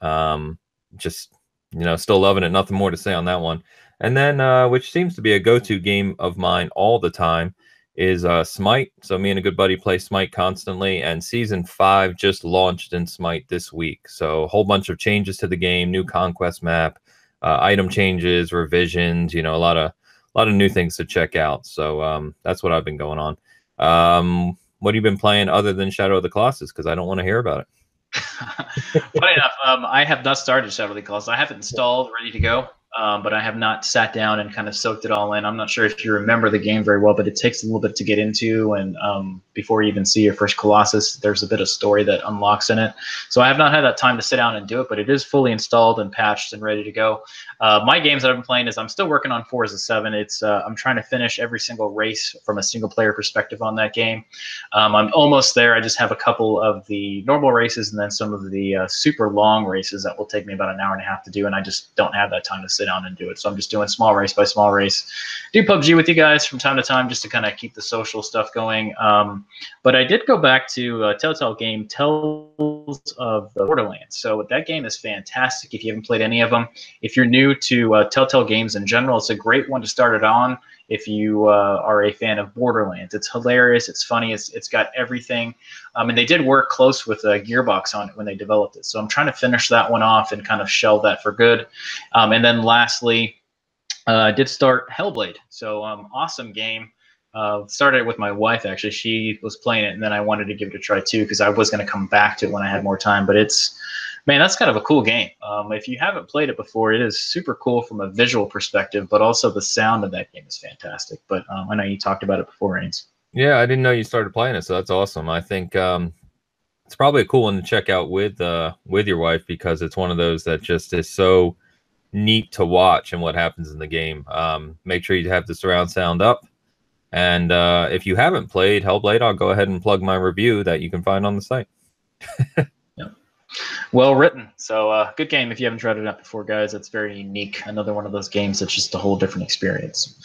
Um, just you know, still loving it. Nothing more to say on that one. And then, uh, which seems to be a go-to game of mine all the time, is uh, Smite. So me and a good buddy play Smite constantly, and season five just launched in Smite this week. So a whole bunch of changes to the game, new conquest map, uh, item changes, revisions. You know, a lot of a lot of new things to check out. So um, that's what I've been going on. Um, what have you been playing other than Shadow of the Colossus? Because I don't want to hear about it. Funny enough, um, I have not started Shadow of the Colossus. I have it installed, ready to go um, but I have not sat down and kind of soaked it all in. I'm not sure if you remember the game very well, but it takes a little bit to get into. And um, before you even see your first Colossus, there's a bit of story that unlocks in it. So I have not had that time to sit down and do it, but it is fully installed and patched and ready to go. Uh, my games that I've been playing is I'm still working on Forza 7. It's uh, I'm trying to finish every single race from a single player perspective on that game. Um, I'm almost there. I just have a couple of the normal races and then some of the uh, super long races that will take me about an hour and a half to do, and I just don't have that time to sit sit down and do it. So I'm just doing small race by small race. Do PUBG with you guys from time to time just to kind of keep the social stuff going. Um, but I did go back to a Telltale game, Tales of the Borderlands. So that game is fantastic if you haven't played any of them. If you're new to uh, Telltale games in general, it's a great one to start it on if you uh, are a fan of Borderlands. It's hilarious. It's funny. It's it's got everything. Um, and they did work close with a Gearbox on it when they developed it. So I'm trying to finish that one off and kind of shell that for good. Um, and then lastly, uh, I did start Hellblade. So um, awesome game. Uh, started with my wife actually. She was playing it, and then I wanted to give it a try too because I was going to come back to it when I had more time. But it's man, that's kind of a cool game. Um, if you haven't played it before, it is super cool from a visual perspective, but also the sound of that game is fantastic. But um, I know you talked about it before, Ains. Yeah, I didn't know you started playing it, so that's awesome. I think um, it's probably a cool one to check out with uh, with your wife because it's one of those that just is so neat to watch and what happens in the game. Um, make sure you have the surround sound up. And uh, if you haven't played Hellblade, I'll go ahead and plug my review that you can find on the site. well written. So uh, good game if you haven't tried it out before, guys. It's very unique. Another one of those games that's just a whole different experience.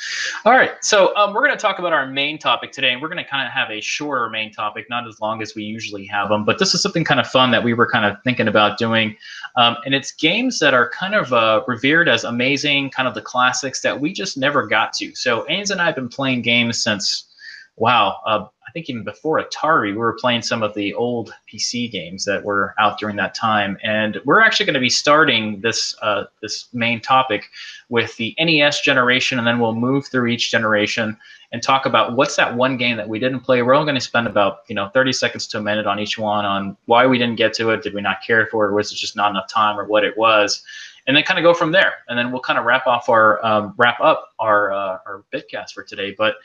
All right, so um, we're going to talk about our main topic today, and we're going to kind of have a shorter main topic, not as long as we usually have them. But this is something kind of fun that we were kind of thinking about doing, um, and it's games that are kind of uh, revered as amazing, kind of the classics that we just never got to. So Ains and I have been playing games since wow, uh, I think even before Atari, we were playing some of the old PC games that were out during that time, and we're actually going to be starting this uh, this main topic with the NES generation, and then we'll move through each generation and talk about what's that one game that we didn't play. We're only going to spend about you know 30 seconds to a minute on each one on why we didn't get to it, did we not care for it, was it just not enough time, or what it was and then kind of go from there. And then we'll kind of wrap off our um, wrap up our uh, our bitcast for today. But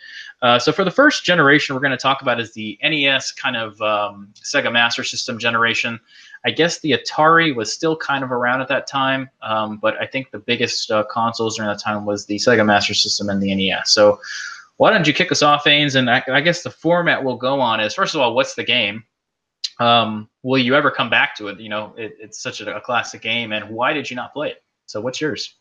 uh, so for the first generation, we're going to talk about is the NES kind of um, Sega Master System generation. I guess the Atari was still kind of around at that time, um, but I think the biggest uh, consoles during that time was the Sega Master System and the NES. So why don't you kick us off, Ains? And I, I guess the format we'll go on is first of all, what's the game? Um, will you ever come back to it? You know, it, it's such a, a, classic game, and why did you not play it? So, what's yours?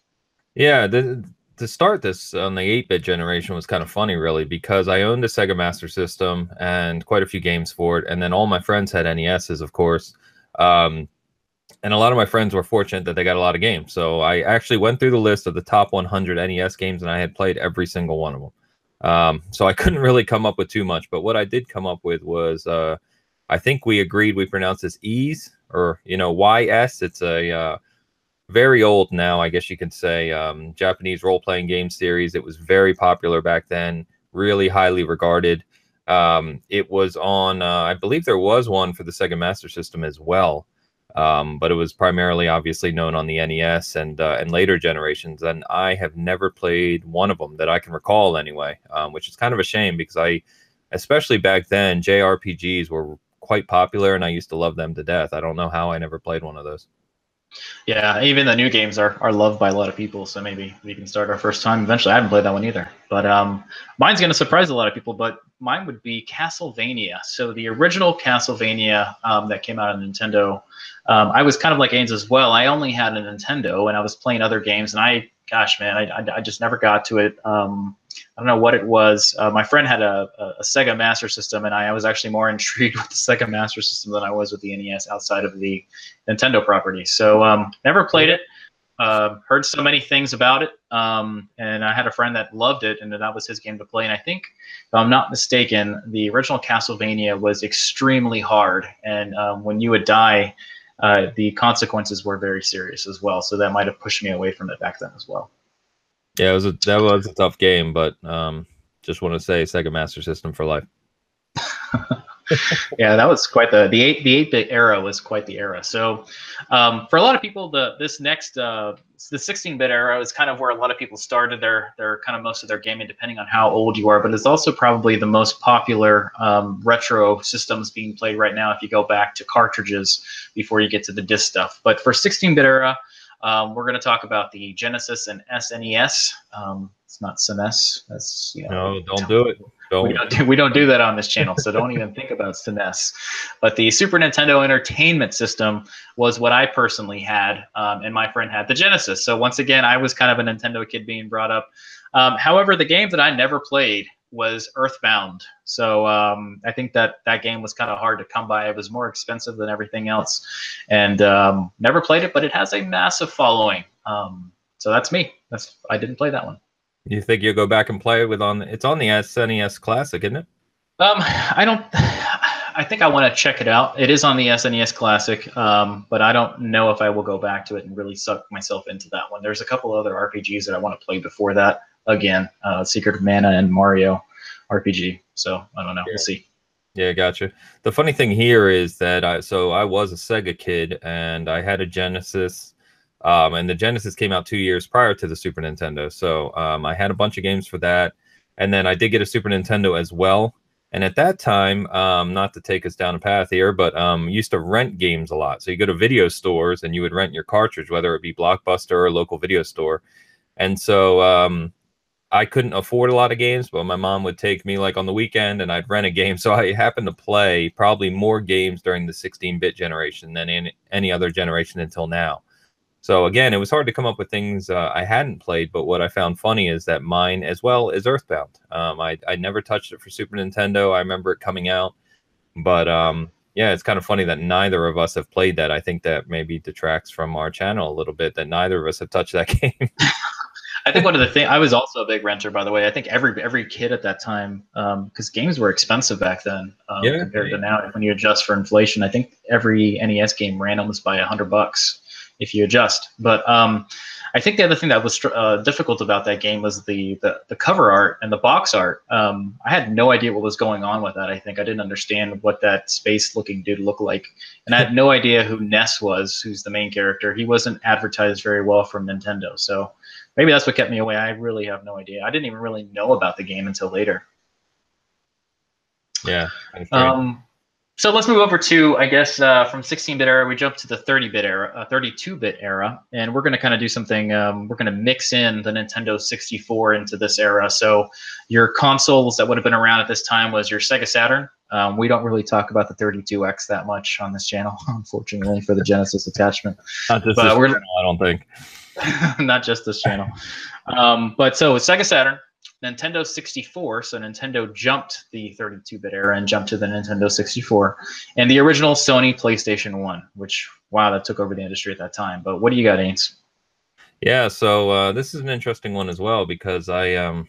Yeah, the, to start this on the 8-bit generation was kind of funny, really, because I owned a Sega Master System and quite a few games for it, and then all my friends had NESs, of course. Um, and a lot of my friends were fortunate that they got a lot of games. So I actually went through the list of the top 100 NES games, and I had played every single one of them. Um, so I couldn't really come up with too much, but what I did come up with was uh, I think we agreed we pronounce this Ys or you know YS. It's a uh, very old now, I guess you could say, um, Japanese role playing game series. It was very popular back then, really highly regarded. Um, it was on, uh, I believe there was one for the Sega Master System as well, um, but it was primarily obviously known on the NES and uh, and later generations. And I have never played one of them that I can recall anyway, um, which is kind of a shame because I, especially back then, JRPGs were quite popular, and I used to love them to death. I don't know how I never played one of those. Yeah, even the new games are, are loved by a lot of people, so maybe we can start our first time. Eventually, I haven't played that one either. But um, mine's going to surprise a lot of people, but mine would be Castlevania. So the original Castlevania um, that came out on Nintendo, um, I was kind of like Ains as well. I only had a Nintendo, and I was playing other games, and I, gosh, man, I, I, I just never got to it. Um, I don't know what it was. Uh, my friend had a, a, Sega Master System, and I, I, was actually more intrigued with the Sega Master System than I was with the NES outside of the Nintendo property. So um, never played it. Uh, heard so many things about it, um, and I had a friend that loved it, and that was his game to play. And I think, if I'm not mistaken, the original Castlevania was extremely hard, and um, when you would die, uh, the consequences were very serious as well. So that might have pushed me away from it back then as well. Yeah, it was a that was a tough game, but um, just want to say Sega Master System for life. yeah, that was quite the the eight the eight bit era was quite the era. So, um, for a lot of people, the this next uh, the 16 bit era is kind of where a lot of people started their their kind of most of their gaming, depending on how old you are. But it's also probably the most popular um, retro systems being played right now. If you go back to cartridges before you get to the disc stuff, but for 16 bit era. Um, we're going to talk about the Genesis and SNES. Um, it's not SNES. That's you know, no, don't do it. Don't. We don't do we don't do that on this channel, so don't even think about SNES. But the Super Nintendo Entertainment System was what I personally had, um, and my friend had the Genesis. So once again, I was kind of a Nintendo kid being brought up. Um, however, the game that I never played was Earthbound. So um, I think that that game was kind of hard to come by. It was more expensive than everything else, and um, never played it. But it has a massive following. Um, so that's me. That's I didn't play that one. You think you'll go back and play it with on? It's on the SNES Classic, isn't it? Um, I don't. I think I want to check it out. It is on the SNES Classic, um, but I don't know if I will go back to it and really suck myself into that one. There's a couple other RPGs that I want to play before that again, uh, Secret of Mana and Mario RPG. So I don't know. Yeah. We'll see. Yeah, gotcha. The funny thing here is that I so I was a Sega kid and I had a Genesis, um, and the Genesis came out two years prior to the Super Nintendo. So um, I had a bunch of games for that, and then I did get a Super Nintendo as well. And at that time, um, not to take us down a path here, but um, used to rent games a lot. So you go to video stores and you would rent your cartridge, whether it be Blockbuster or local video store. And so um, I couldn't afford a lot of games, but my mom would take me like on the weekend and I'd rent a game. So I happened to play probably more games during the 16 bit generation than in any other generation until now. So again, it was hard to come up with things uh, I hadn't played, but what I found funny is that mine as well is Earthbound. Um, I, I never touched it for Super Nintendo. I remember it coming out, but um, yeah, it's kind of funny that neither of us have played that. I think that maybe detracts from our channel a little bit that neither of us have touched that game. I think one of the things I was also a big renter, by the way. I think every every kid at that time, because um, games were expensive back then um, yeah, compared yeah. to now. When you adjust for inflation, I think every NES game ran almost by a hundred bucks if you adjust. But um, I think the other thing that was uh, difficult about that game was the, the, the cover art and the box art. Um, I had no idea what was going on with that. I think I didn't understand what that space-looking dude looked like, and I had no idea who Ness was, who's the main character. He wasn't advertised very well from Nintendo, so maybe that's what kept me away. I really have no idea. I didn't even really know about the game until later. Yeah. Um, so let's move over to, I guess, uh, from 16-bit era, we jump to the 30-bit era, uh, 32-bit era, and we're going to kind of do something. Um, we're going to mix in the Nintendo 64 into this era. So your consoles that would have been around at this time was your Sega Saturn. Um, we don't really talk about the 32X that much on this channel, unfortunately, for the Genesis attachment. Not just but this channel, I don't think. not just this channel. Um, but so Sega Saturn, Nintendo 64, so Nintendo jumped the 32-bit era and jumped to the Nintendo 64, and the original Sony PlayStation 1, which wow, that took over the industry at that time. But what do you got, Ains? Yeah, so uh, this is an interesting one as well because I um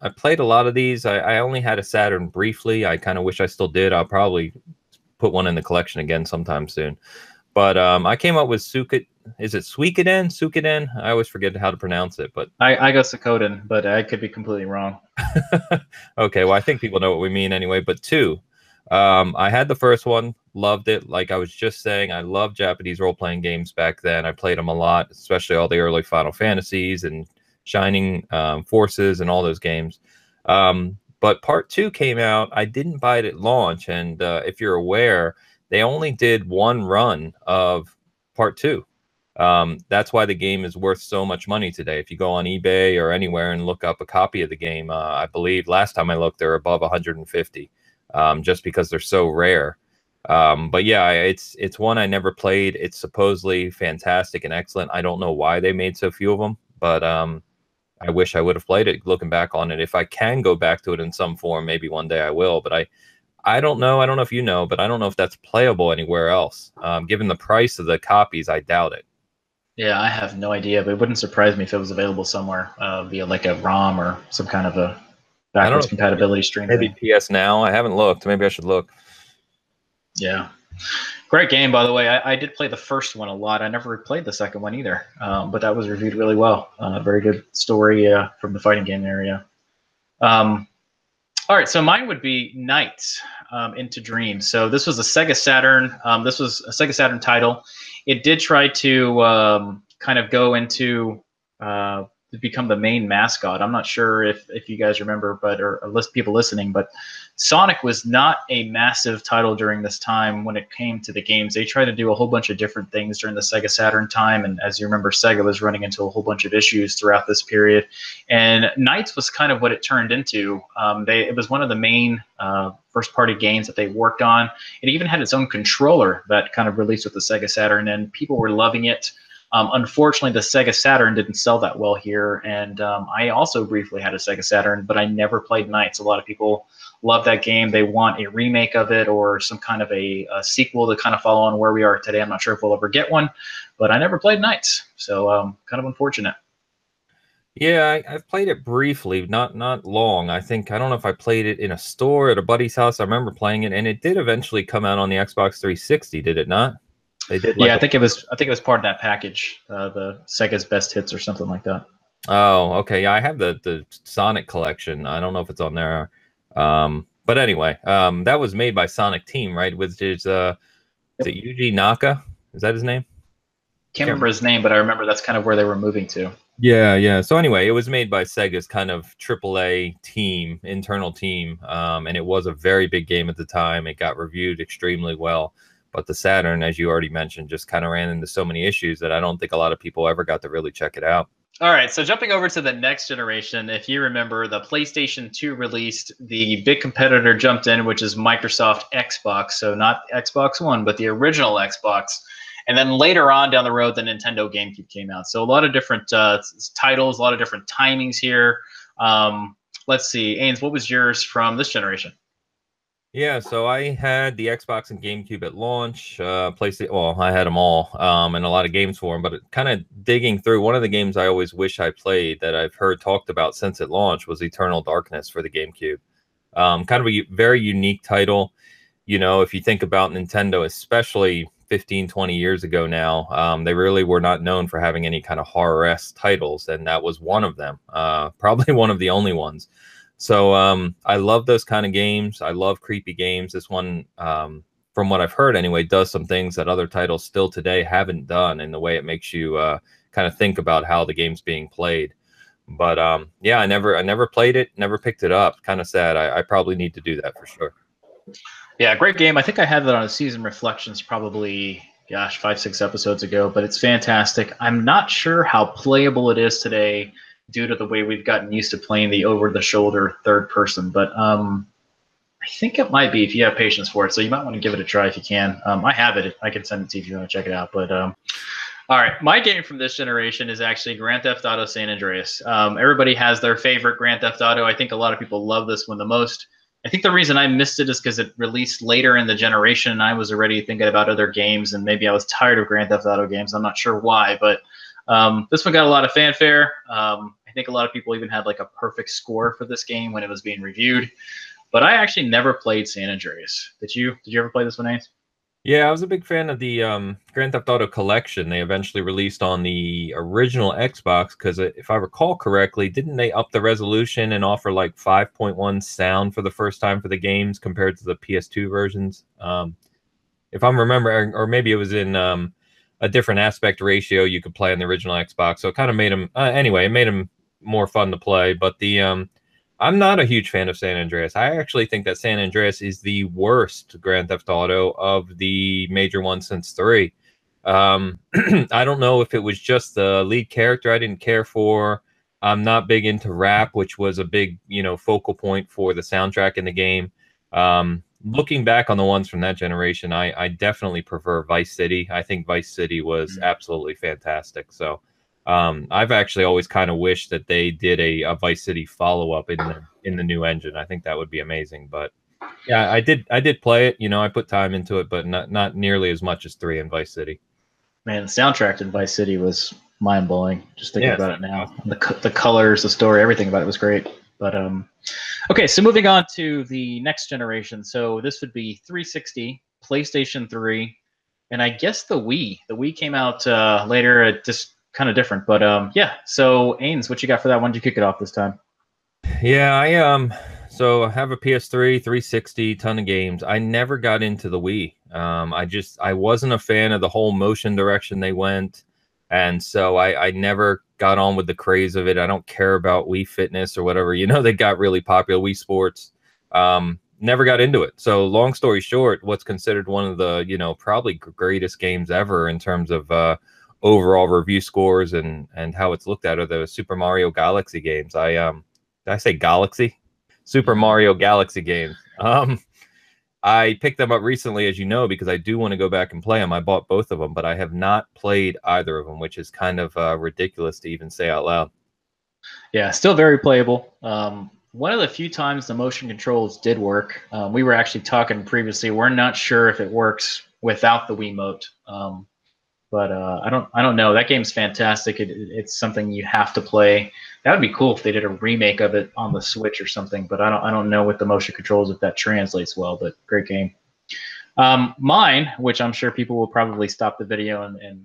I played a lot of these. I, I only had a Saturn briefly. I kind of wish I still did. I'll probably put one in the collection again sometime soon. But um, I came up with Suka. Is it Suikoden? Suikoden? I always forget how to pronounce it. But I, I go Suikoden, but I could be completely wrong. okay, well I think people know what we mean anyway. But two, um, I had the first one, loved it. Like I was just saying, I love Japanese role playing games back then. I played them a lot, especially all the early Final Fantasies and Shining um, Forces and all those games. Um, but part two came out. I didn't buy it at launch, and uh, if you're aware they only did one run of part two. Um, that's why the game is worth so much money today. If you go on eBay or anywhere and look up a copy of the game, uh, I believe last time I looked, they're above 150, um, just because they're so rare. Um, but yeah, it's it's one I never played. It's supposedly fantastic and excellent. I don't know why they made so few of them, but um, I wish I would have played it. Looking back on it, if I can go back to it in some form, maybe one day I will. But I I don't know. I don't know if you know, but I don't know if that's playable anywhere else. Um, given the price of the copies, I doubt it. Yeah, I have no idea, but it wouldn't surprise me if it was available somewhere uh, via like a ROM or some kind of a backwards compatibility stream. Maybe thing. PS Now. I haven't looked. Maybe I should look. Yeah. Great game, by the way. I, I did play the first one a lot. I never played the second one either, um, but that was reviewed really well. Uh, very good story uh, from the fighting game area. Um, all right, so mine would be Nights um, into Dreams. So this was a Sega Saturn. Um, this was a Sega Saturn title. It did try to um, kind of go into uh, become the main mascot. I'm not sure if, if you guys remember, but or, or people listening, but Sonic was not a massive title during this time when it came to the games. They tried to do a whole bunch of different things during the Sega Saturn time, and as you remember, Sega was running into a whole bunch of issues throughout this period. And Nights was kind of what it turned into. Um, they it was one of the main uh, first party games that they worked on. It even had its own controller that kind of released with the Sega Saturn, and people were loving it. Um, unfortunately, the Sega Saturn didn't sell that well here, and um, I also briefly had a Sega Saturn, but I never played Nights. A lot of people love that game. They want a remake of it or some kind of a, a sequel to kind of follow on where we are today. I'm not sure if we'll ever get one, but I never played Nights, so um, kind of unfortunate. Yeah, I, have played it briefly, not not long. I think I don't know if I played it in a store at a buddy's house. I remember playing it, and it did eventually come out on the Xbox 360. Did it not? They did. Like yeah, I think it was. I think it was part of that package, uh, the Sega's Best Hits or something like that. Oh, okay. Yeah, I have the the Sonic collection. I don't know if it's on there. Um, but anyway, um, that was made by Sonic Team, right? Which is uh, is it Yuji Naka? Is that his name? Can't remember his name, but I remember that's kind of where they were moving to. Yeah, yeah. So anyway, it was made by Sega's kind of AAA team, internal team, um, and it was a very big game at the time. It got reviewed extremely well. But the Saturn, as you already mentioned, just kind of ran into so many issues that I don't think a lot of people ever got to really check it out. All right, so jumping over to the next generation, if you remember, the PlayStation 2 released, the big competitor jumped in, which is Microsoft Xbox. So not Xbox One, but the original Xbox. And then later on down the road, the Nintendo GameCube came out. So a lot of different uh, titles, a lot of different timings here. Um, let's see, Ains, what was yours from this generation? Yeah, so I had the Xbox and GameCube at launch. Uh, PlayStation, well, I had them all, um, and a lot of games for them. But kind of digging through, one of the games I always wish I played that I've heard talked about since it launched was Eternal Darkness for the GameCube. Um, kind of a very unique title. You know, if you think about Nintendo, especially 15, 20 years ago now, um, they really were not known for having any kind of horror esque titles, and that was one of them. Uh, probably one of the only ones. So um, I love those kind of games. I love creepy games. This one, um, from what I've heard anyway, does some things that other titles still today haven't done in the way it makes you uh, kind of think about how the game's being played. But um, yeah, I never, I never played it, never picked it up. Kind of sad. I, I probably need to do that for sure. Yeah, great game. I think I had that on a season reflections probably, gosh, five, six episodes ago. But it's fantastic. I'm not sure how playable it is today due to the way we've gotten used to playing the over the shoulder third person. But um, I think it might be if you have patience for it. So you might want to give it a try if you can. Um, I have it. I can send it to you if you want to check it out. But um, all right, my game from this generation is actually Grand Theft Auto San Andreas. Um, everybody has their favorite Grand Theft Auto. I think a lot of people love this one the most. I think the reason I missed it is because it released later in the generation, and I was already thinking about other games, and maybe I was tired of Grand Theft Auto games. I'm not sure why, but um, this one got a lot of fanfare. Um, I think a lot of people even had like a perfect score for this game when it was being reviewed. But I actually never played San Andreas. Did you? Did you ever play this one, Ace? Yeah, I was a big fan of the um, Grand Theft Auto Collection. They eventually released on the original Xbox because, if I recall correctly, didn't they up the resolution and offer like 5.1 sound for the first time for the games compared to the PS2 versions? Um, if I'm remembering, or maybe it was in um, a different aspect ratio you could play on the original Xbox. So it kind of made them uh, anyway. It made them more fun to play. But the um, I'm not a huge fan of San Andreas. I actually think that San Andreas is the worst Grand Theft Auto of the major ones since three. Um, I don't know if it was just the lead character I didn't care for. I'm not big into rap, which was a big, you know, focal point for the soundtrack in the game. Um, looking back on the ones from that generation, I, I definitely prefer Vice City. I think Vice City was mm-hmm. absolutely fantastic. So um, I've actually always kind of wished that they did a, a Vice City follow up in the in the new engine. I think that would be amazing. But yeah, I did I did play it. You know, I put time into it, but not not nearly as much as three in Vice City. Man, the soundtrack in Vice City was mind blowing. Just thinking yeah, about it now, the the colors, the story, everything about it was great. But um, okay, so moving on to the next generation. So this would be 360, PlayStation 3, and I guess the Wii. The Wii came out uh, later. It just kind of different. But um, yeah. So Ains, what you got for that? When did you kick it off this time? Yeah, I um, so I have a PS3, 360, ton of games. I never got into the Wii. Um, I just I wasn't a fan of the whole motion direction they went, and so I I never got on with the craze of it. I don't care about Wii Fitness or whatever. You know, they got really popular Wii Sports. Um, never got into it. So long story short, what's considered one of the you know probably greatest games ever in terms of uh, overall review scores and and how it's looked at are the Super Mario Galaxy games. I um did I say Galaxy? Super Mario Galaxy games. Um I picked them up recently, as you know, because I do want to go back and play them. I bought both of them, but I have not played either of them, which is kind of uh, ridiculous to even say out loud. Yeah, still very playable. Um, one of the few times the motion controls did work. Um, we were actually talking previously. We're not sure if it works without the Wiimote. Um, but uh, I don't I don't know. That game's fantastic. It, it, it's something you have to play. That would be cool if they did a remake of it on the Switch or something. But I don't I don't know with the motion controls if that translates well. But great game. Um, mine, which I'm sure people will probably stop the video and, and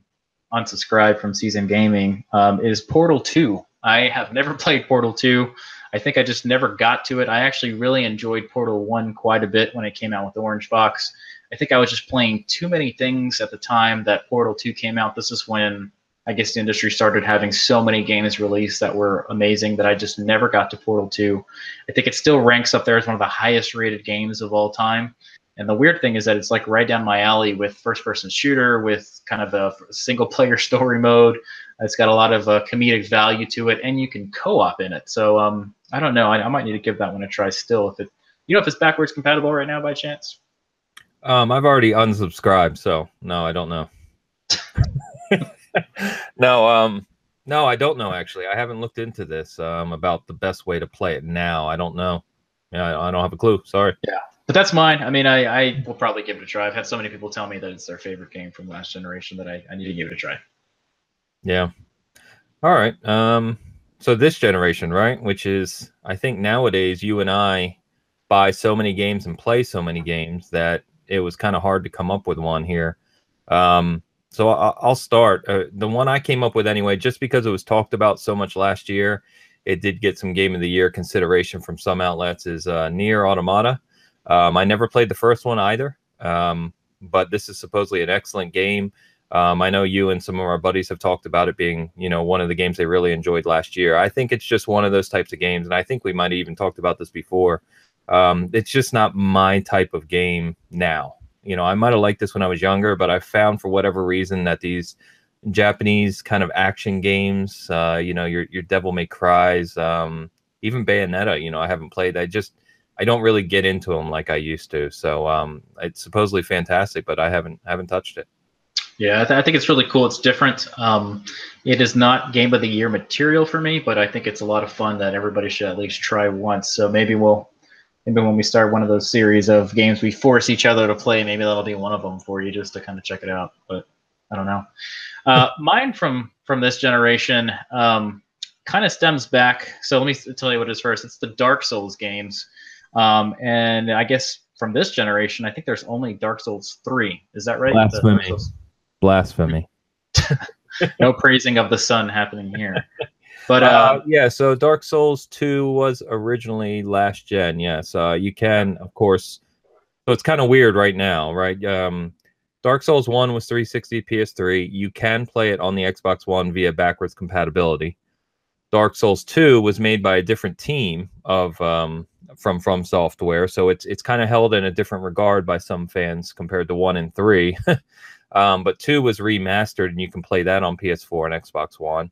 unsubscribe from Season Gaming, um, is Portal 2. I have never played Portal 2. I think I just never got to it. I actually really enjoyed Portal 1 quite a bit when it came out with the Orange Box. I think I was just playing too many things at the time that Portal 2 came out. This is when I guess the industry started having so many games released that were amazing that I just never got to Portal 2. I think it still ranks up there as one of the highest rated games of all time. And the weird thing is that it's like right down my alley with first person shooter, with kind of a single player story mode. It's got a lot of uh, comedic value to it, and you can co op in it. So um, I don't know. I, I might need to give that one a try still. If it, you know, if it's backwards compatible right now by chance. Um, I've already unsubscribed, so no, I don't know. no, um, no, I don't know actually. I haven't looked into this um about the best way to play it now. I don't know. Yeah, I, I don't have a clue. Sorry. Yeah. but that's mine. I mean, I, I will probably give it a try. I've had so many people tell me that it's their favorite game from last generation that I, I need to give it a try. Yeah. All right. Um, so this generation, right? Which is, I think nowadays you and I buy so many games and play so many games that it was kind of hard to come up with one here. Um, so I'll start. Uh, the one I came up with anyway, just because it was talked about so much last year, it did get some Game of the Year consideration from some outlets. Is uh, NieR Automata. Um, I never played the first one either, um, but this is supposedly an excellent game. Um, I know you and some of our buddies have talked about it being, you know, one of the games they really enjoyed last year. I think it's just one of those types of games, and I think we might have even talked about this before. Um, it's just not my type of game now. You know, I might have liked this when I was younger, but I found for whatever reason that these Japanese kind of action games, uh, you know, your your Devil May Cries, um, even Bayonetta, you know, I haven't played. I just I don't really get into them like I used to. So um, it's supposedly fantastic, but I haven't haven't touched it. Yeah, I, th- I think it's really cool. It's different. Um, it is not game of the year material for me, but I think it's a lot of fun that everybody should at least try once. So maybe we'll maybe when we start one of those series of games we force each other to play, maybe that'll be one of them for you just to kind of check it out. But I don't know. Uh, mine from from this generation um, kind of stems back. So let me tell you what it is first. It's the Dark Souls games, um, and I guess from this generation, I think there's only Dark Souls three. Is that right? Blasphemy. Blasphemy. no praising of the sun happening here. But uh, uh, yeah, so Dark Souls 2 was originally last gen. Yes, uh, you can, of course. So it's kind of weird right now, right? Um, Dark Souls 1 was 360 PS3. You can play it on the Xbox One via backwards compatibility. Dark Souls 2 was made by a different team of um, from From Software, so it's it's kind of held in a different regard by some fans compared to 1 and 3. um, but 2 was remastered and you can play that on PS4 and Xbox One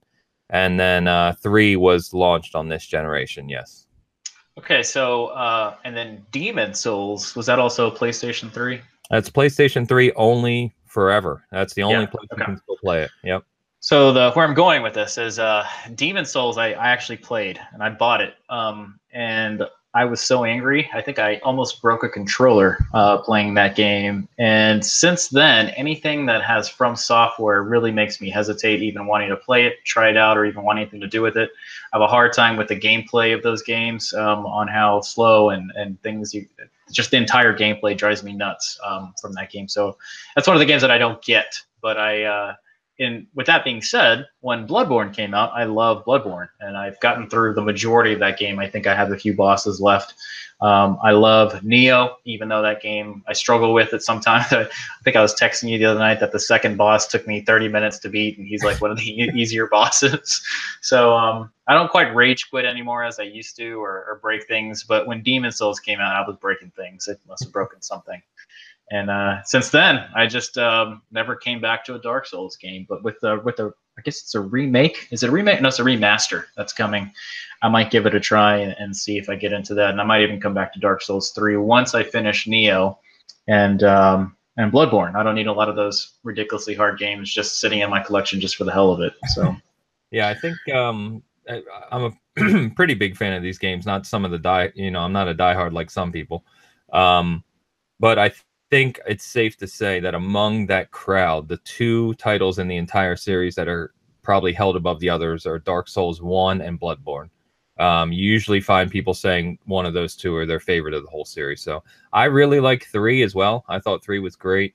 and then uh, three was launched on this generation. Yes. Okay, so uh, and then Demon's Souls was that also PlayStation Three? That's PlayStation Three only forever. That's the only yeah, place okay. you can still play it. Yep. So the where I'm going with this is uh, Demon's Souls. I, I actually played and I bought it. Um, and I was so angry. I think I almost broke a controller uh, playing that game. And since then, anything that has From Software really makes me hesitate, even wanting to play it, try it out, or even want anything to do with it. I have a hard time with the gameplay of those games um, on how slow and, and things you. Just the entire gameplay drives me nuts um, from that game. So that's one of the games that I don't get. But I uh, and with that being said, when Bloodborne came out, I love Bloodborne, and I've gotten through the majority of that game. I think I have a few bosses left. Um, I love Nioh, even though that game I struggle with it sometimes. I think I was texting you the other night that the second boss took me 30 minutes to beat, and he's like one of the easier bosses. So um, I don't quite rage quit anymore as I used to, or, or break things. But when Demon's Souls came out, I was breaking things. It must have broken something. And uh, since then, I just um, never came back to a Dark Souls game. But with the with the, I guess it's a remake. Is it a remake? No, it's a remaster that's coming. I might give it a try and, and see if I get into that. And I might even come back to Dark Souls three once I finish Nioh and um, and Bloodborne. I don't need a lot of those ridiculously hard games just sitting in my collection just for the hell of it. So, yeah, I think um, I, I'm a pretty big fan of these games. Not some of the die, you know, I'm not a diehard like some people, um, but I think it's safe to say that among that crowd, the two titles in the entire series that are probably held above the others are Dark Souls 1 and Bloodborne. Um, you usually find people saying one of those two are their favorite of the whole series. So I really like three as well. I thought three was great.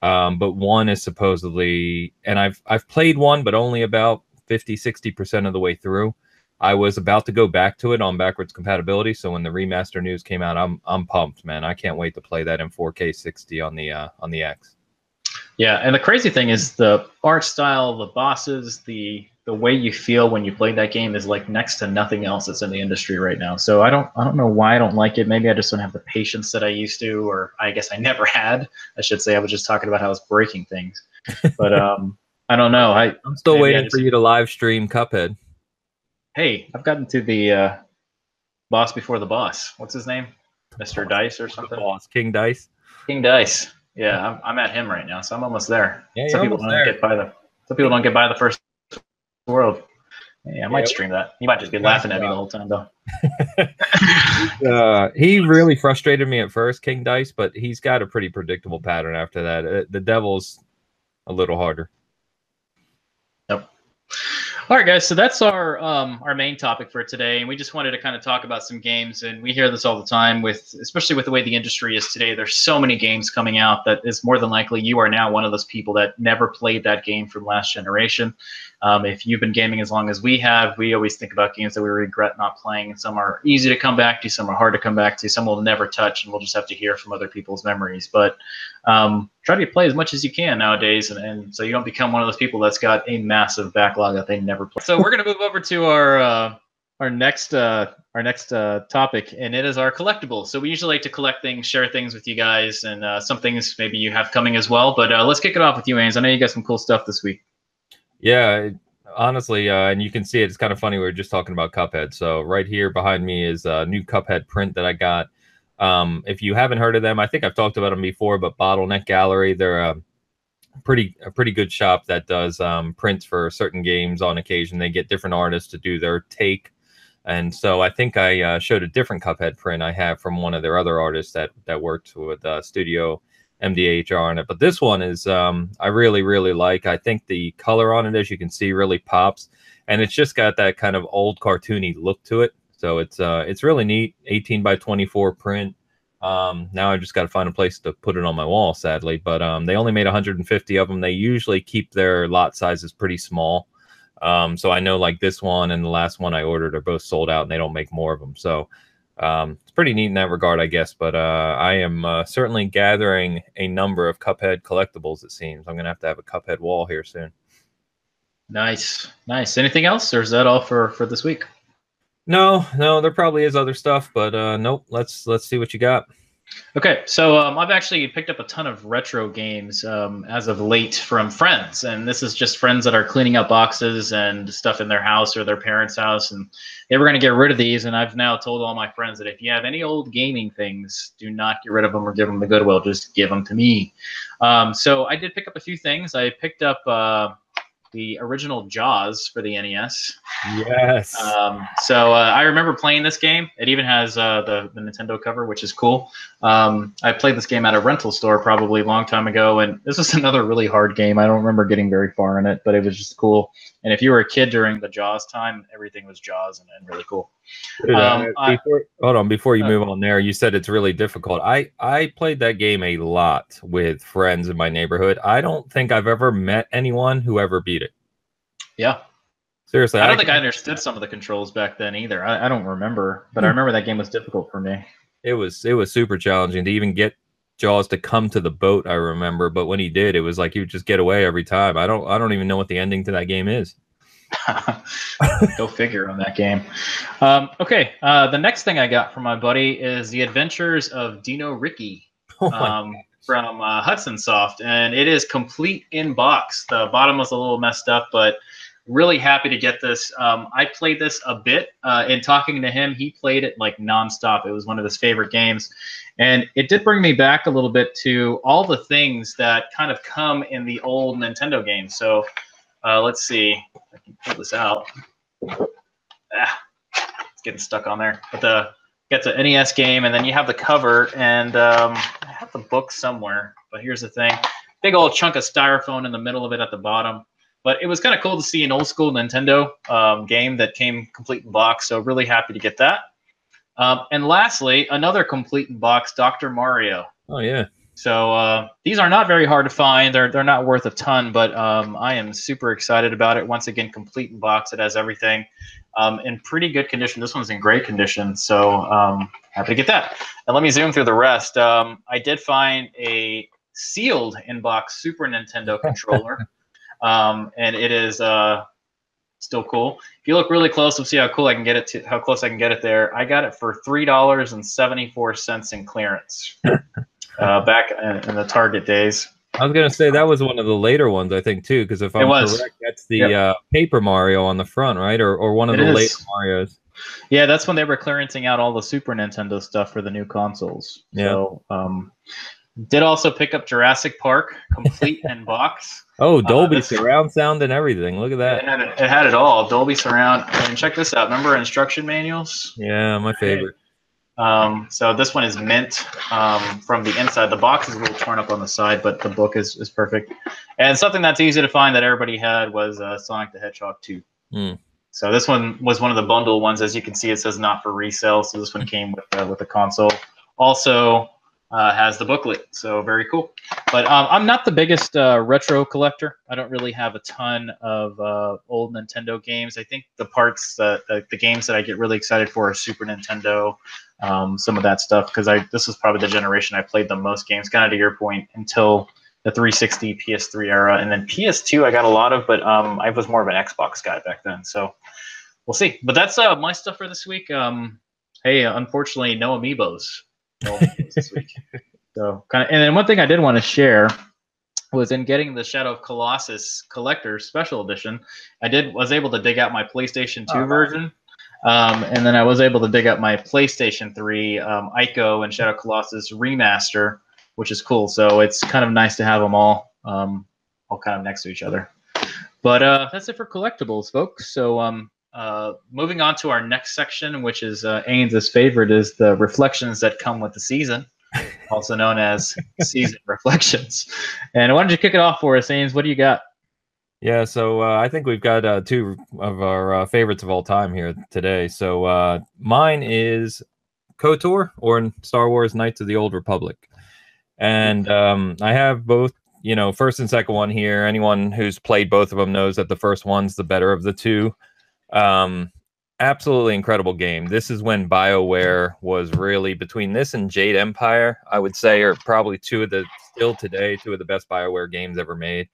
Um, but one is supposedly, and I've I've played one, but only about 50, 60% of the way through. I was about to go back to it on backwards compatibility. So when the remaster news came out, I'm I'm pumped, man. I can't wait to play that in 4K 60 on the uh, on the X. Yeah, and the crazy thing is the art style, the bosses, the the way you feel when you play that game is like next to nothing else that's in the industry right now. So I don't I don't know why I don't like it. Maybe I just don't have the patience that I used to, or I guess I never had. I should say I was just talking about how I was breaking things. But um I don't know. I I'm still waiting just, for you to live stream Cuphead hey, I've gotten to the uh, boss before the boss. What's his name? Mr. Dice or something? Boss, King Dice. King Dice. Yeah, I'm, I'm at him right now, so I'm almost there. Yeah, some people don't there. get by the some people don't get by the first world. Yeah, I might yeah. stream that. You might just be laughing at me the whole time, though. uh, he really frustrated me at first, King Dice, but he's got a pretty predictable pattern after that. Uh, the Devil's a little harder. Yep. All right, guys. So that's our um, our main topic for today, and we just wanted to kind of talk about some games. And we hear this all the time, with especially with the way the industry is today. There's so many games coming out that is more than likely you are now one of those people that never played that game from last generation. Um, if you've been gaming as long as we have, we always think about games that we regret not playing. Some are easy to come back to, some are hard to come back to, some we'll never touch, and we'll just have to hear from other people's memories. But um, try to play as much as you can nowadays, and, and, so you don't become one of those people that's got a massive backlog that they never play. So we're gonna move over to our uh, our next uh, our next uh, topic, and it is our collectibles. So we usually like to collect things, share things with you guys, and uh, some things maybe you have coming as well. But uh, let's kick it off with you, Ains. I know you got some cool stuff this week. Yeah, honestly, uh, and you can see it. It's kind of funny. We were just talking about Cuphead. So right here behind me is a new Cuphead print that I got. Um, if you haven't heard of them, I think I've talked about them before. But Bottleneck Gallery, they're a pretty a pretty good shop that does um, prints for certain games on occasion. They get different artists to do their take. And so I think I uh, showed a different Cuphead print I have from one of their other artists that that worked with uh, Studio MDHR on it. But this one is um, I really really like. I think the color on it, as you can see, really pops, and it's just got that kind of old cartoony look to it. So it's uh, it's really neat. 18 by 24 print. Um, now I just got to find a place to put it on my wall, sadly. But um, they only made 150 of them. They usually keep their lot sizes pretty small. Um, so I know like this one and the last one I ordered are both sold out, and they don't make more of them. So um, it's pretty neat in that regard, I guess. But uh, I am uh, certainly gathering a number of Cuphead collectibles. It seems I'm gonna have to have a Cuphead wall here soon. Nice, nice. Anything else, or is that all for for this week? No, no, there probably is other stuff, but uh, nope. Let's let's see what you got. Okay, so um, I've actually picked up a ton of retro games um, as of late from friends, and this is just friends that are cleaning up boxes and stuff in their house or their parents' house, and they were going to get rid of these. And I've now told all my friends that if you have any old gaming things, do not get rid of them or give them the Goodwill. Just give them to me. Um, so I did pick up a few things. I picked up. Uh, the original Jaws for the NES. Yes. Um, so uh, I remember playing this game. It even has uh, the, the Nintendo cover, which is cool. Um, I played this game at a rental store probably a long time ago, and this was another really hard game. I don't remember getting very far in it, but it was just cool. And if you were a kid during the Jaws time, everything was Jaws and, and really cool. Dude, um, uh, before, I, hold on, before you uh, move on there, you said it's really difficult. I I played that game a lot with friends in my neighborhood. I don't think I've ever met anyone who ever beat it. Yeah. Seriously, I don't I, think I understood some of the controls back then either. I, I don't remember, but I hmm. remember that game was difficult for me. It was it was super challenging to even get Jaws to come to the boat. I remember, but when he did, it was like he would just get away every time. I don't I don't even know what the ending to that game is. Go figure on that game. Um, okay, uh, the next thing I got from my buddy is the Adventures of Dino Riki oh um, from uh, Hudson Soft, and it is complete in box. The bottom was a little messed up, but really happy to get this. Um, I played this a bit. Uh, in talking to him, he played it like nonstop. It was one of his favorite games, and it did bring me back a little bit to all the things that kind of come in the old Nintendo games. So uh, let's see. I can pull this out. Ah, it's getting stuck on there. But the gets an NES game, and then you have the cover, and um, I have the book somewhere. But here's the thing: big old chunk of styrofoam in the middle of it at the bottom. But it was kind of cool to see an old school Nintendo um, game that came complete in box. So really happy to get that. Um, and lastly, another complete in box, Dr. Mario. Oh yeah. So uh, these are not very hard to find. They're they're not worth a ton, but um, I am super excited about it. Once again, complete in box. It has everything um, in pretty good condition. This one's in great condition, so um, happy to get that. And let me zoom through the rest. Um, I did find a sealed in box Super Nintendo controller, um, and it is uh, still cool. If you look really close, we'll see how cool I can get it to how close I can get it there. I got it for three dollars and seventy four cents in clearance. uh, back in, in, the Target days. I was gonna say that was one of the later ones, I think, too, because if I'm correct, that's the yep. uh, Paper Mario on the front, right, or or one of it the is. later Mario's. Yeah, that's when they were clearancing out all the Super Nintendo stuff for the new consoles. Yeah. So, um, Did also pick up Jurassic Park, complete in box. Oh, Dolby uh, surround sound and everything. Look at that. It had it, it had it all. Dolby surround. And check this out. Remember instruction manuals? Yeah, my favorite. Um, so this one is mint um, from the inside. The box is a little torn up on the side, but the book is, is perfect. And something that's easy to find that everybody had was uh, Sonic the Hedgehog 2. Mm. So this one was one of the bundle ones. As you can see, it says not for resale. So this one came with uh, with the console. Also uh, has the booklet. So very cool. But um, I'm not the biggest uh, retro collector. I don't really have a ton of uh, old Nintendo games. I think the parts that the, the games that I get really excited for are Super Nintendo, um, some of that stuff because I this was probably the generation I played the most games. Kind of to your point until the 360 PS3 era, and then PS2 I got a lot of, but um, I was more of an Xbox guy back then. So we'll see. But that's uh, my stuff for this week. Um, hey, unfortunately, no amiibos. No amiibos this week. So kind of, and then one thing I did want to share was in getting the Shadow of Colossus Collector Special Edition. I did was able to dig out my PlayStation 2 oh, version. Um, and then I was able to dig up my PlayStation 3 um, Ico and Shadow Colossus remaster, which is cool. So it's kind of nice to have them all um, all kind of next to each other. But uh, that's it for collectibles, folks. So um, uh, moving on to our next section, which is uh, Ains's favorite, is the reflections that come with the season, also known as season reflections. And why don't you kick it off for us, Ains? What do you got? Yeah, so uh, I think we've got uh, two of our uh, favorites of all time here today. So uh, mine is KOTOR or Star Wars Knights of the Old Republic. And um, I have both, you know, first and second one here. Anyone who's played both of them knows that the first one's the better of the two. Um, absolutely incredible game. This is when BioWare was really between this and Jade Empire, I would say, are probably two of the still today two of the best BioWare games ever made.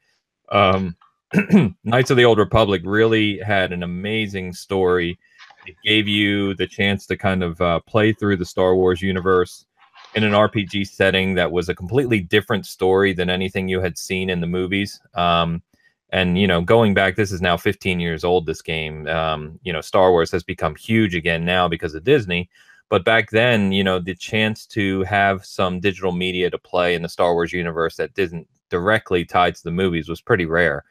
Um, Knights of the Old Republic really had an amazing story. It gave you the chance to kind of uh, play through the Star Wars universe in an RPG setting that was a completely different story than anything you had seen in the movies. Um, and you know, going back, this is now 15 years old. This game, um, you know, Star Wars has become huge again now because of Disney. But back then, you know, the chance to have some digital media to play in the Star Wars universe that didn't directly tied to the movies was pretty rare.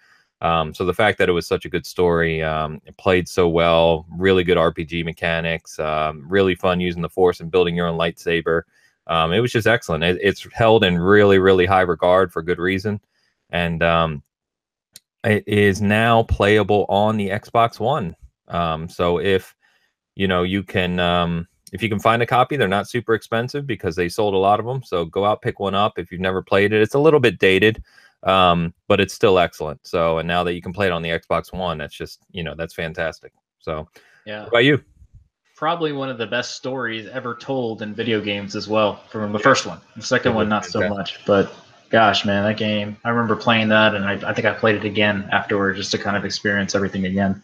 Um, so the fact that it was such a good story, um, played so well, really good RPG mechanics, um, really fun using the Force and building your own lightsaber. Um, it was just excellent. It, it's held in really, really high regard for good reason, and um, it is now playable on the Xbox One. Um, so if you know you can, if you can find a copy, they're not super expensive because they sold a lot of them. So go out, pick one up if you've never played it. It's a little bit dated um, but it's still excellent. So, and now that you can play it on the Xbox One, that's just you know that's fantastic. So, yeah. What about you? Probably one of the best stories ever told in video games as well. From the first one, the second one not so much, but gosh, man, that game! I remember playing that, and I, I think I played it again afterward just to kind of experience everything again.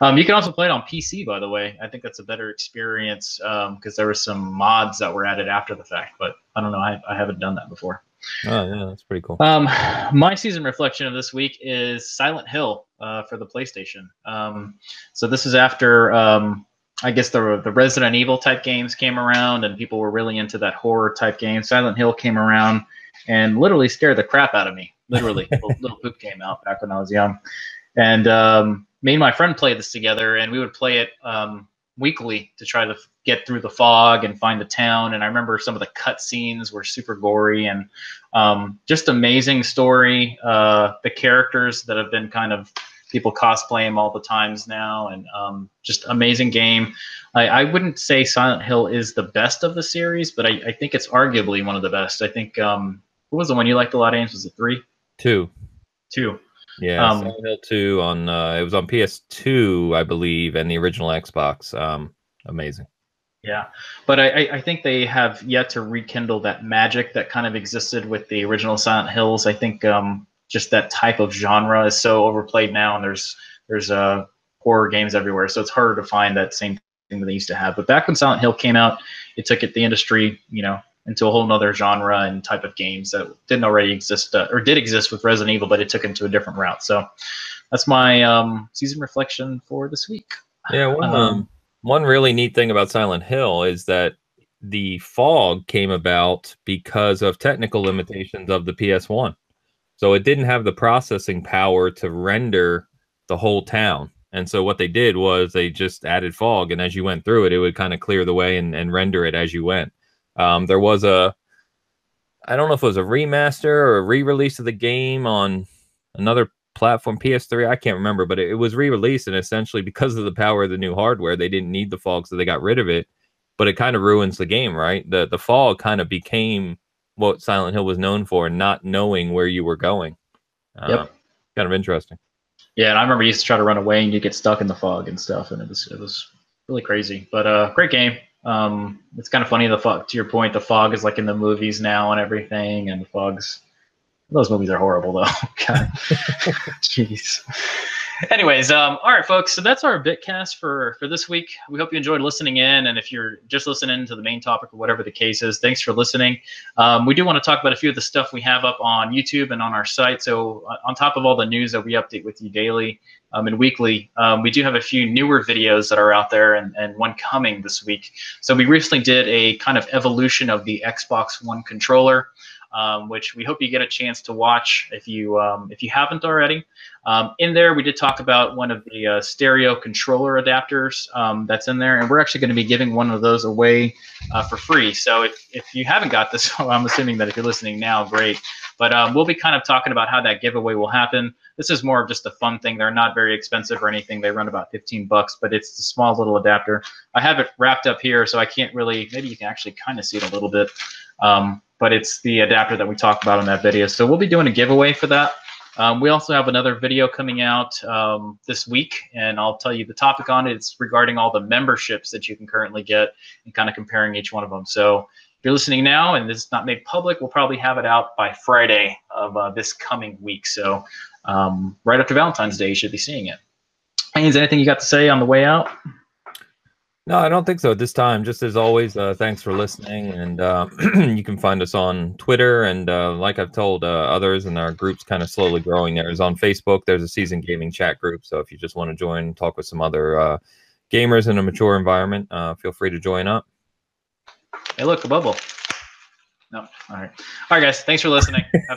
Um, you can also play it on PC, by the way. I think that's a better experience because um, there were some mods that were added after the fact. But I don't know. I, I haven't done that before. Oh yeah, that's pretty cool. Um, my season reflection of this week is Silent Hill uh, for the PlayStation. Um, so this is after um, I guess the the Resident Evil type games came around, and people were really into that horror type game. Silent Hill came around and literally scared the crap out of me. Literally, little, little poop came out back when I was young, and um, me and my friend played this together, and we would play it um, weekly to try to get through the fog and find the town. And I remember some of the cut scenes were super gory and um, just amazing story. Uh, the characters that have been kind of people cosplay them all the times now, and um, just amazing game. I, I, wouldn't say Silent Hill is the best of the series, but I, I think it's arguably one of the best. I think um, what was the one you liked a lot, Ames? Was it three? Two. Two. Yeah, um, Silent Hill 2 on uh, it was on PS2, I believe, and the original Xbox. Um, amazing. Yeah, but I, I think they have yet to rekindle that magic that kind of existed with the original Silent Hills. I think um, just that type of genre is so overplayed now, and there's there's uh, horror games everywhere, so it's harder to find that same thing that they used to have. But back when Silent Hill came out, it took it the industry, you know, into a whole nother genre and type of games that didn't already exist uh, or did exist with Resident Evil, but it took into a different route. So that's my um, season reflection for this week. Yeah, one, um, um, one really neat thing about Silent Hill is that the fog came about because of technical limitations of the PS1. So it didn't have the processing power to render the whole town. And so what they did was they just added fog, and as you went through it, it would kind of clear the way and, and render it as you went. Um, there was a, I don't know if it was a remaster or a re-release of the game on another platform, PS3. I can't remember, but it, it was re-released, and essentially because of the power of the new hardware, they didn't need the fog, so they got rid of it. But it kind of ruins the game, right? The the fog kind of became what Silent Hill was known for, not knowing where you were going. Uh, Yep. Kind of interesting. Yeah, and I remember you used to try to run away and you get stuck in the fog and stuff, and it was it was really crazy. But uh, great game. Um, it's kind of funny. The fog, to your point, the fog is like in the movies now and everything, and the fogs. Those movies are horrible though. God. Jeez. Anyways, um, all right, folks. So that's our bitcast for for this week. We hope you enjoyed listening in, and if you're just listening to the main topic or whatever the case is, thanks for listening. Um, we do want to talk about a few of the stuff we have up on YouTube and on our site. So uh, on top of all the news that we update with you daily um, and weekly, um, we do have a few newer videos that are out there, and and one coming this week. So we recently did a kind of evolution of the Xbox One controller. Um, which we hope you get a chance to watch if you um, if you haven't already. Um, in there, we did talk about one of the uh, stereo controller adapters um, that's in there, and we're actually going to be giving one of those away uh, for free. So if, if you haven't got this, I'm assuming that if you're listening now, great. But um, we'll be kind of talking about how that giveaway will happen. This is more of just a fun thing. They're not very expensive or anything. They run about 15 bucks, but it's a small little adapter. I have it wrapped up here, so I can't really. Maybe you can actually kind of see it a little bit. Um, but it's the adapter that we talked about in that video. So we'll be doing a giveaway for that. Um, we also have another video coming out um, this week, and I'll tell you the topic on it. It's regarding all the memberships that you can currently get and kind of comparing each one of them. So if you're listening now and this is not made public, we'll probably have it out by Friday of uh, this coming week. So um, right after Valentine's Day, you should be seeing it. Haynes, anything you got to say on the way out? No, I don't think so at this time. Just as always, uh, thanks for listening. And uh, you can find us on Twitter. And uh, like I've told uh, others, and our group's kind of slowly growing there, is on Facebook. There's a season gaming chat group. So if you just want to join, talk with some other uh, gamers in a mature environment, uh, feel free to join up. Hey, look, a bubble. No. All right. All right, guys. Thanks for listening. Have a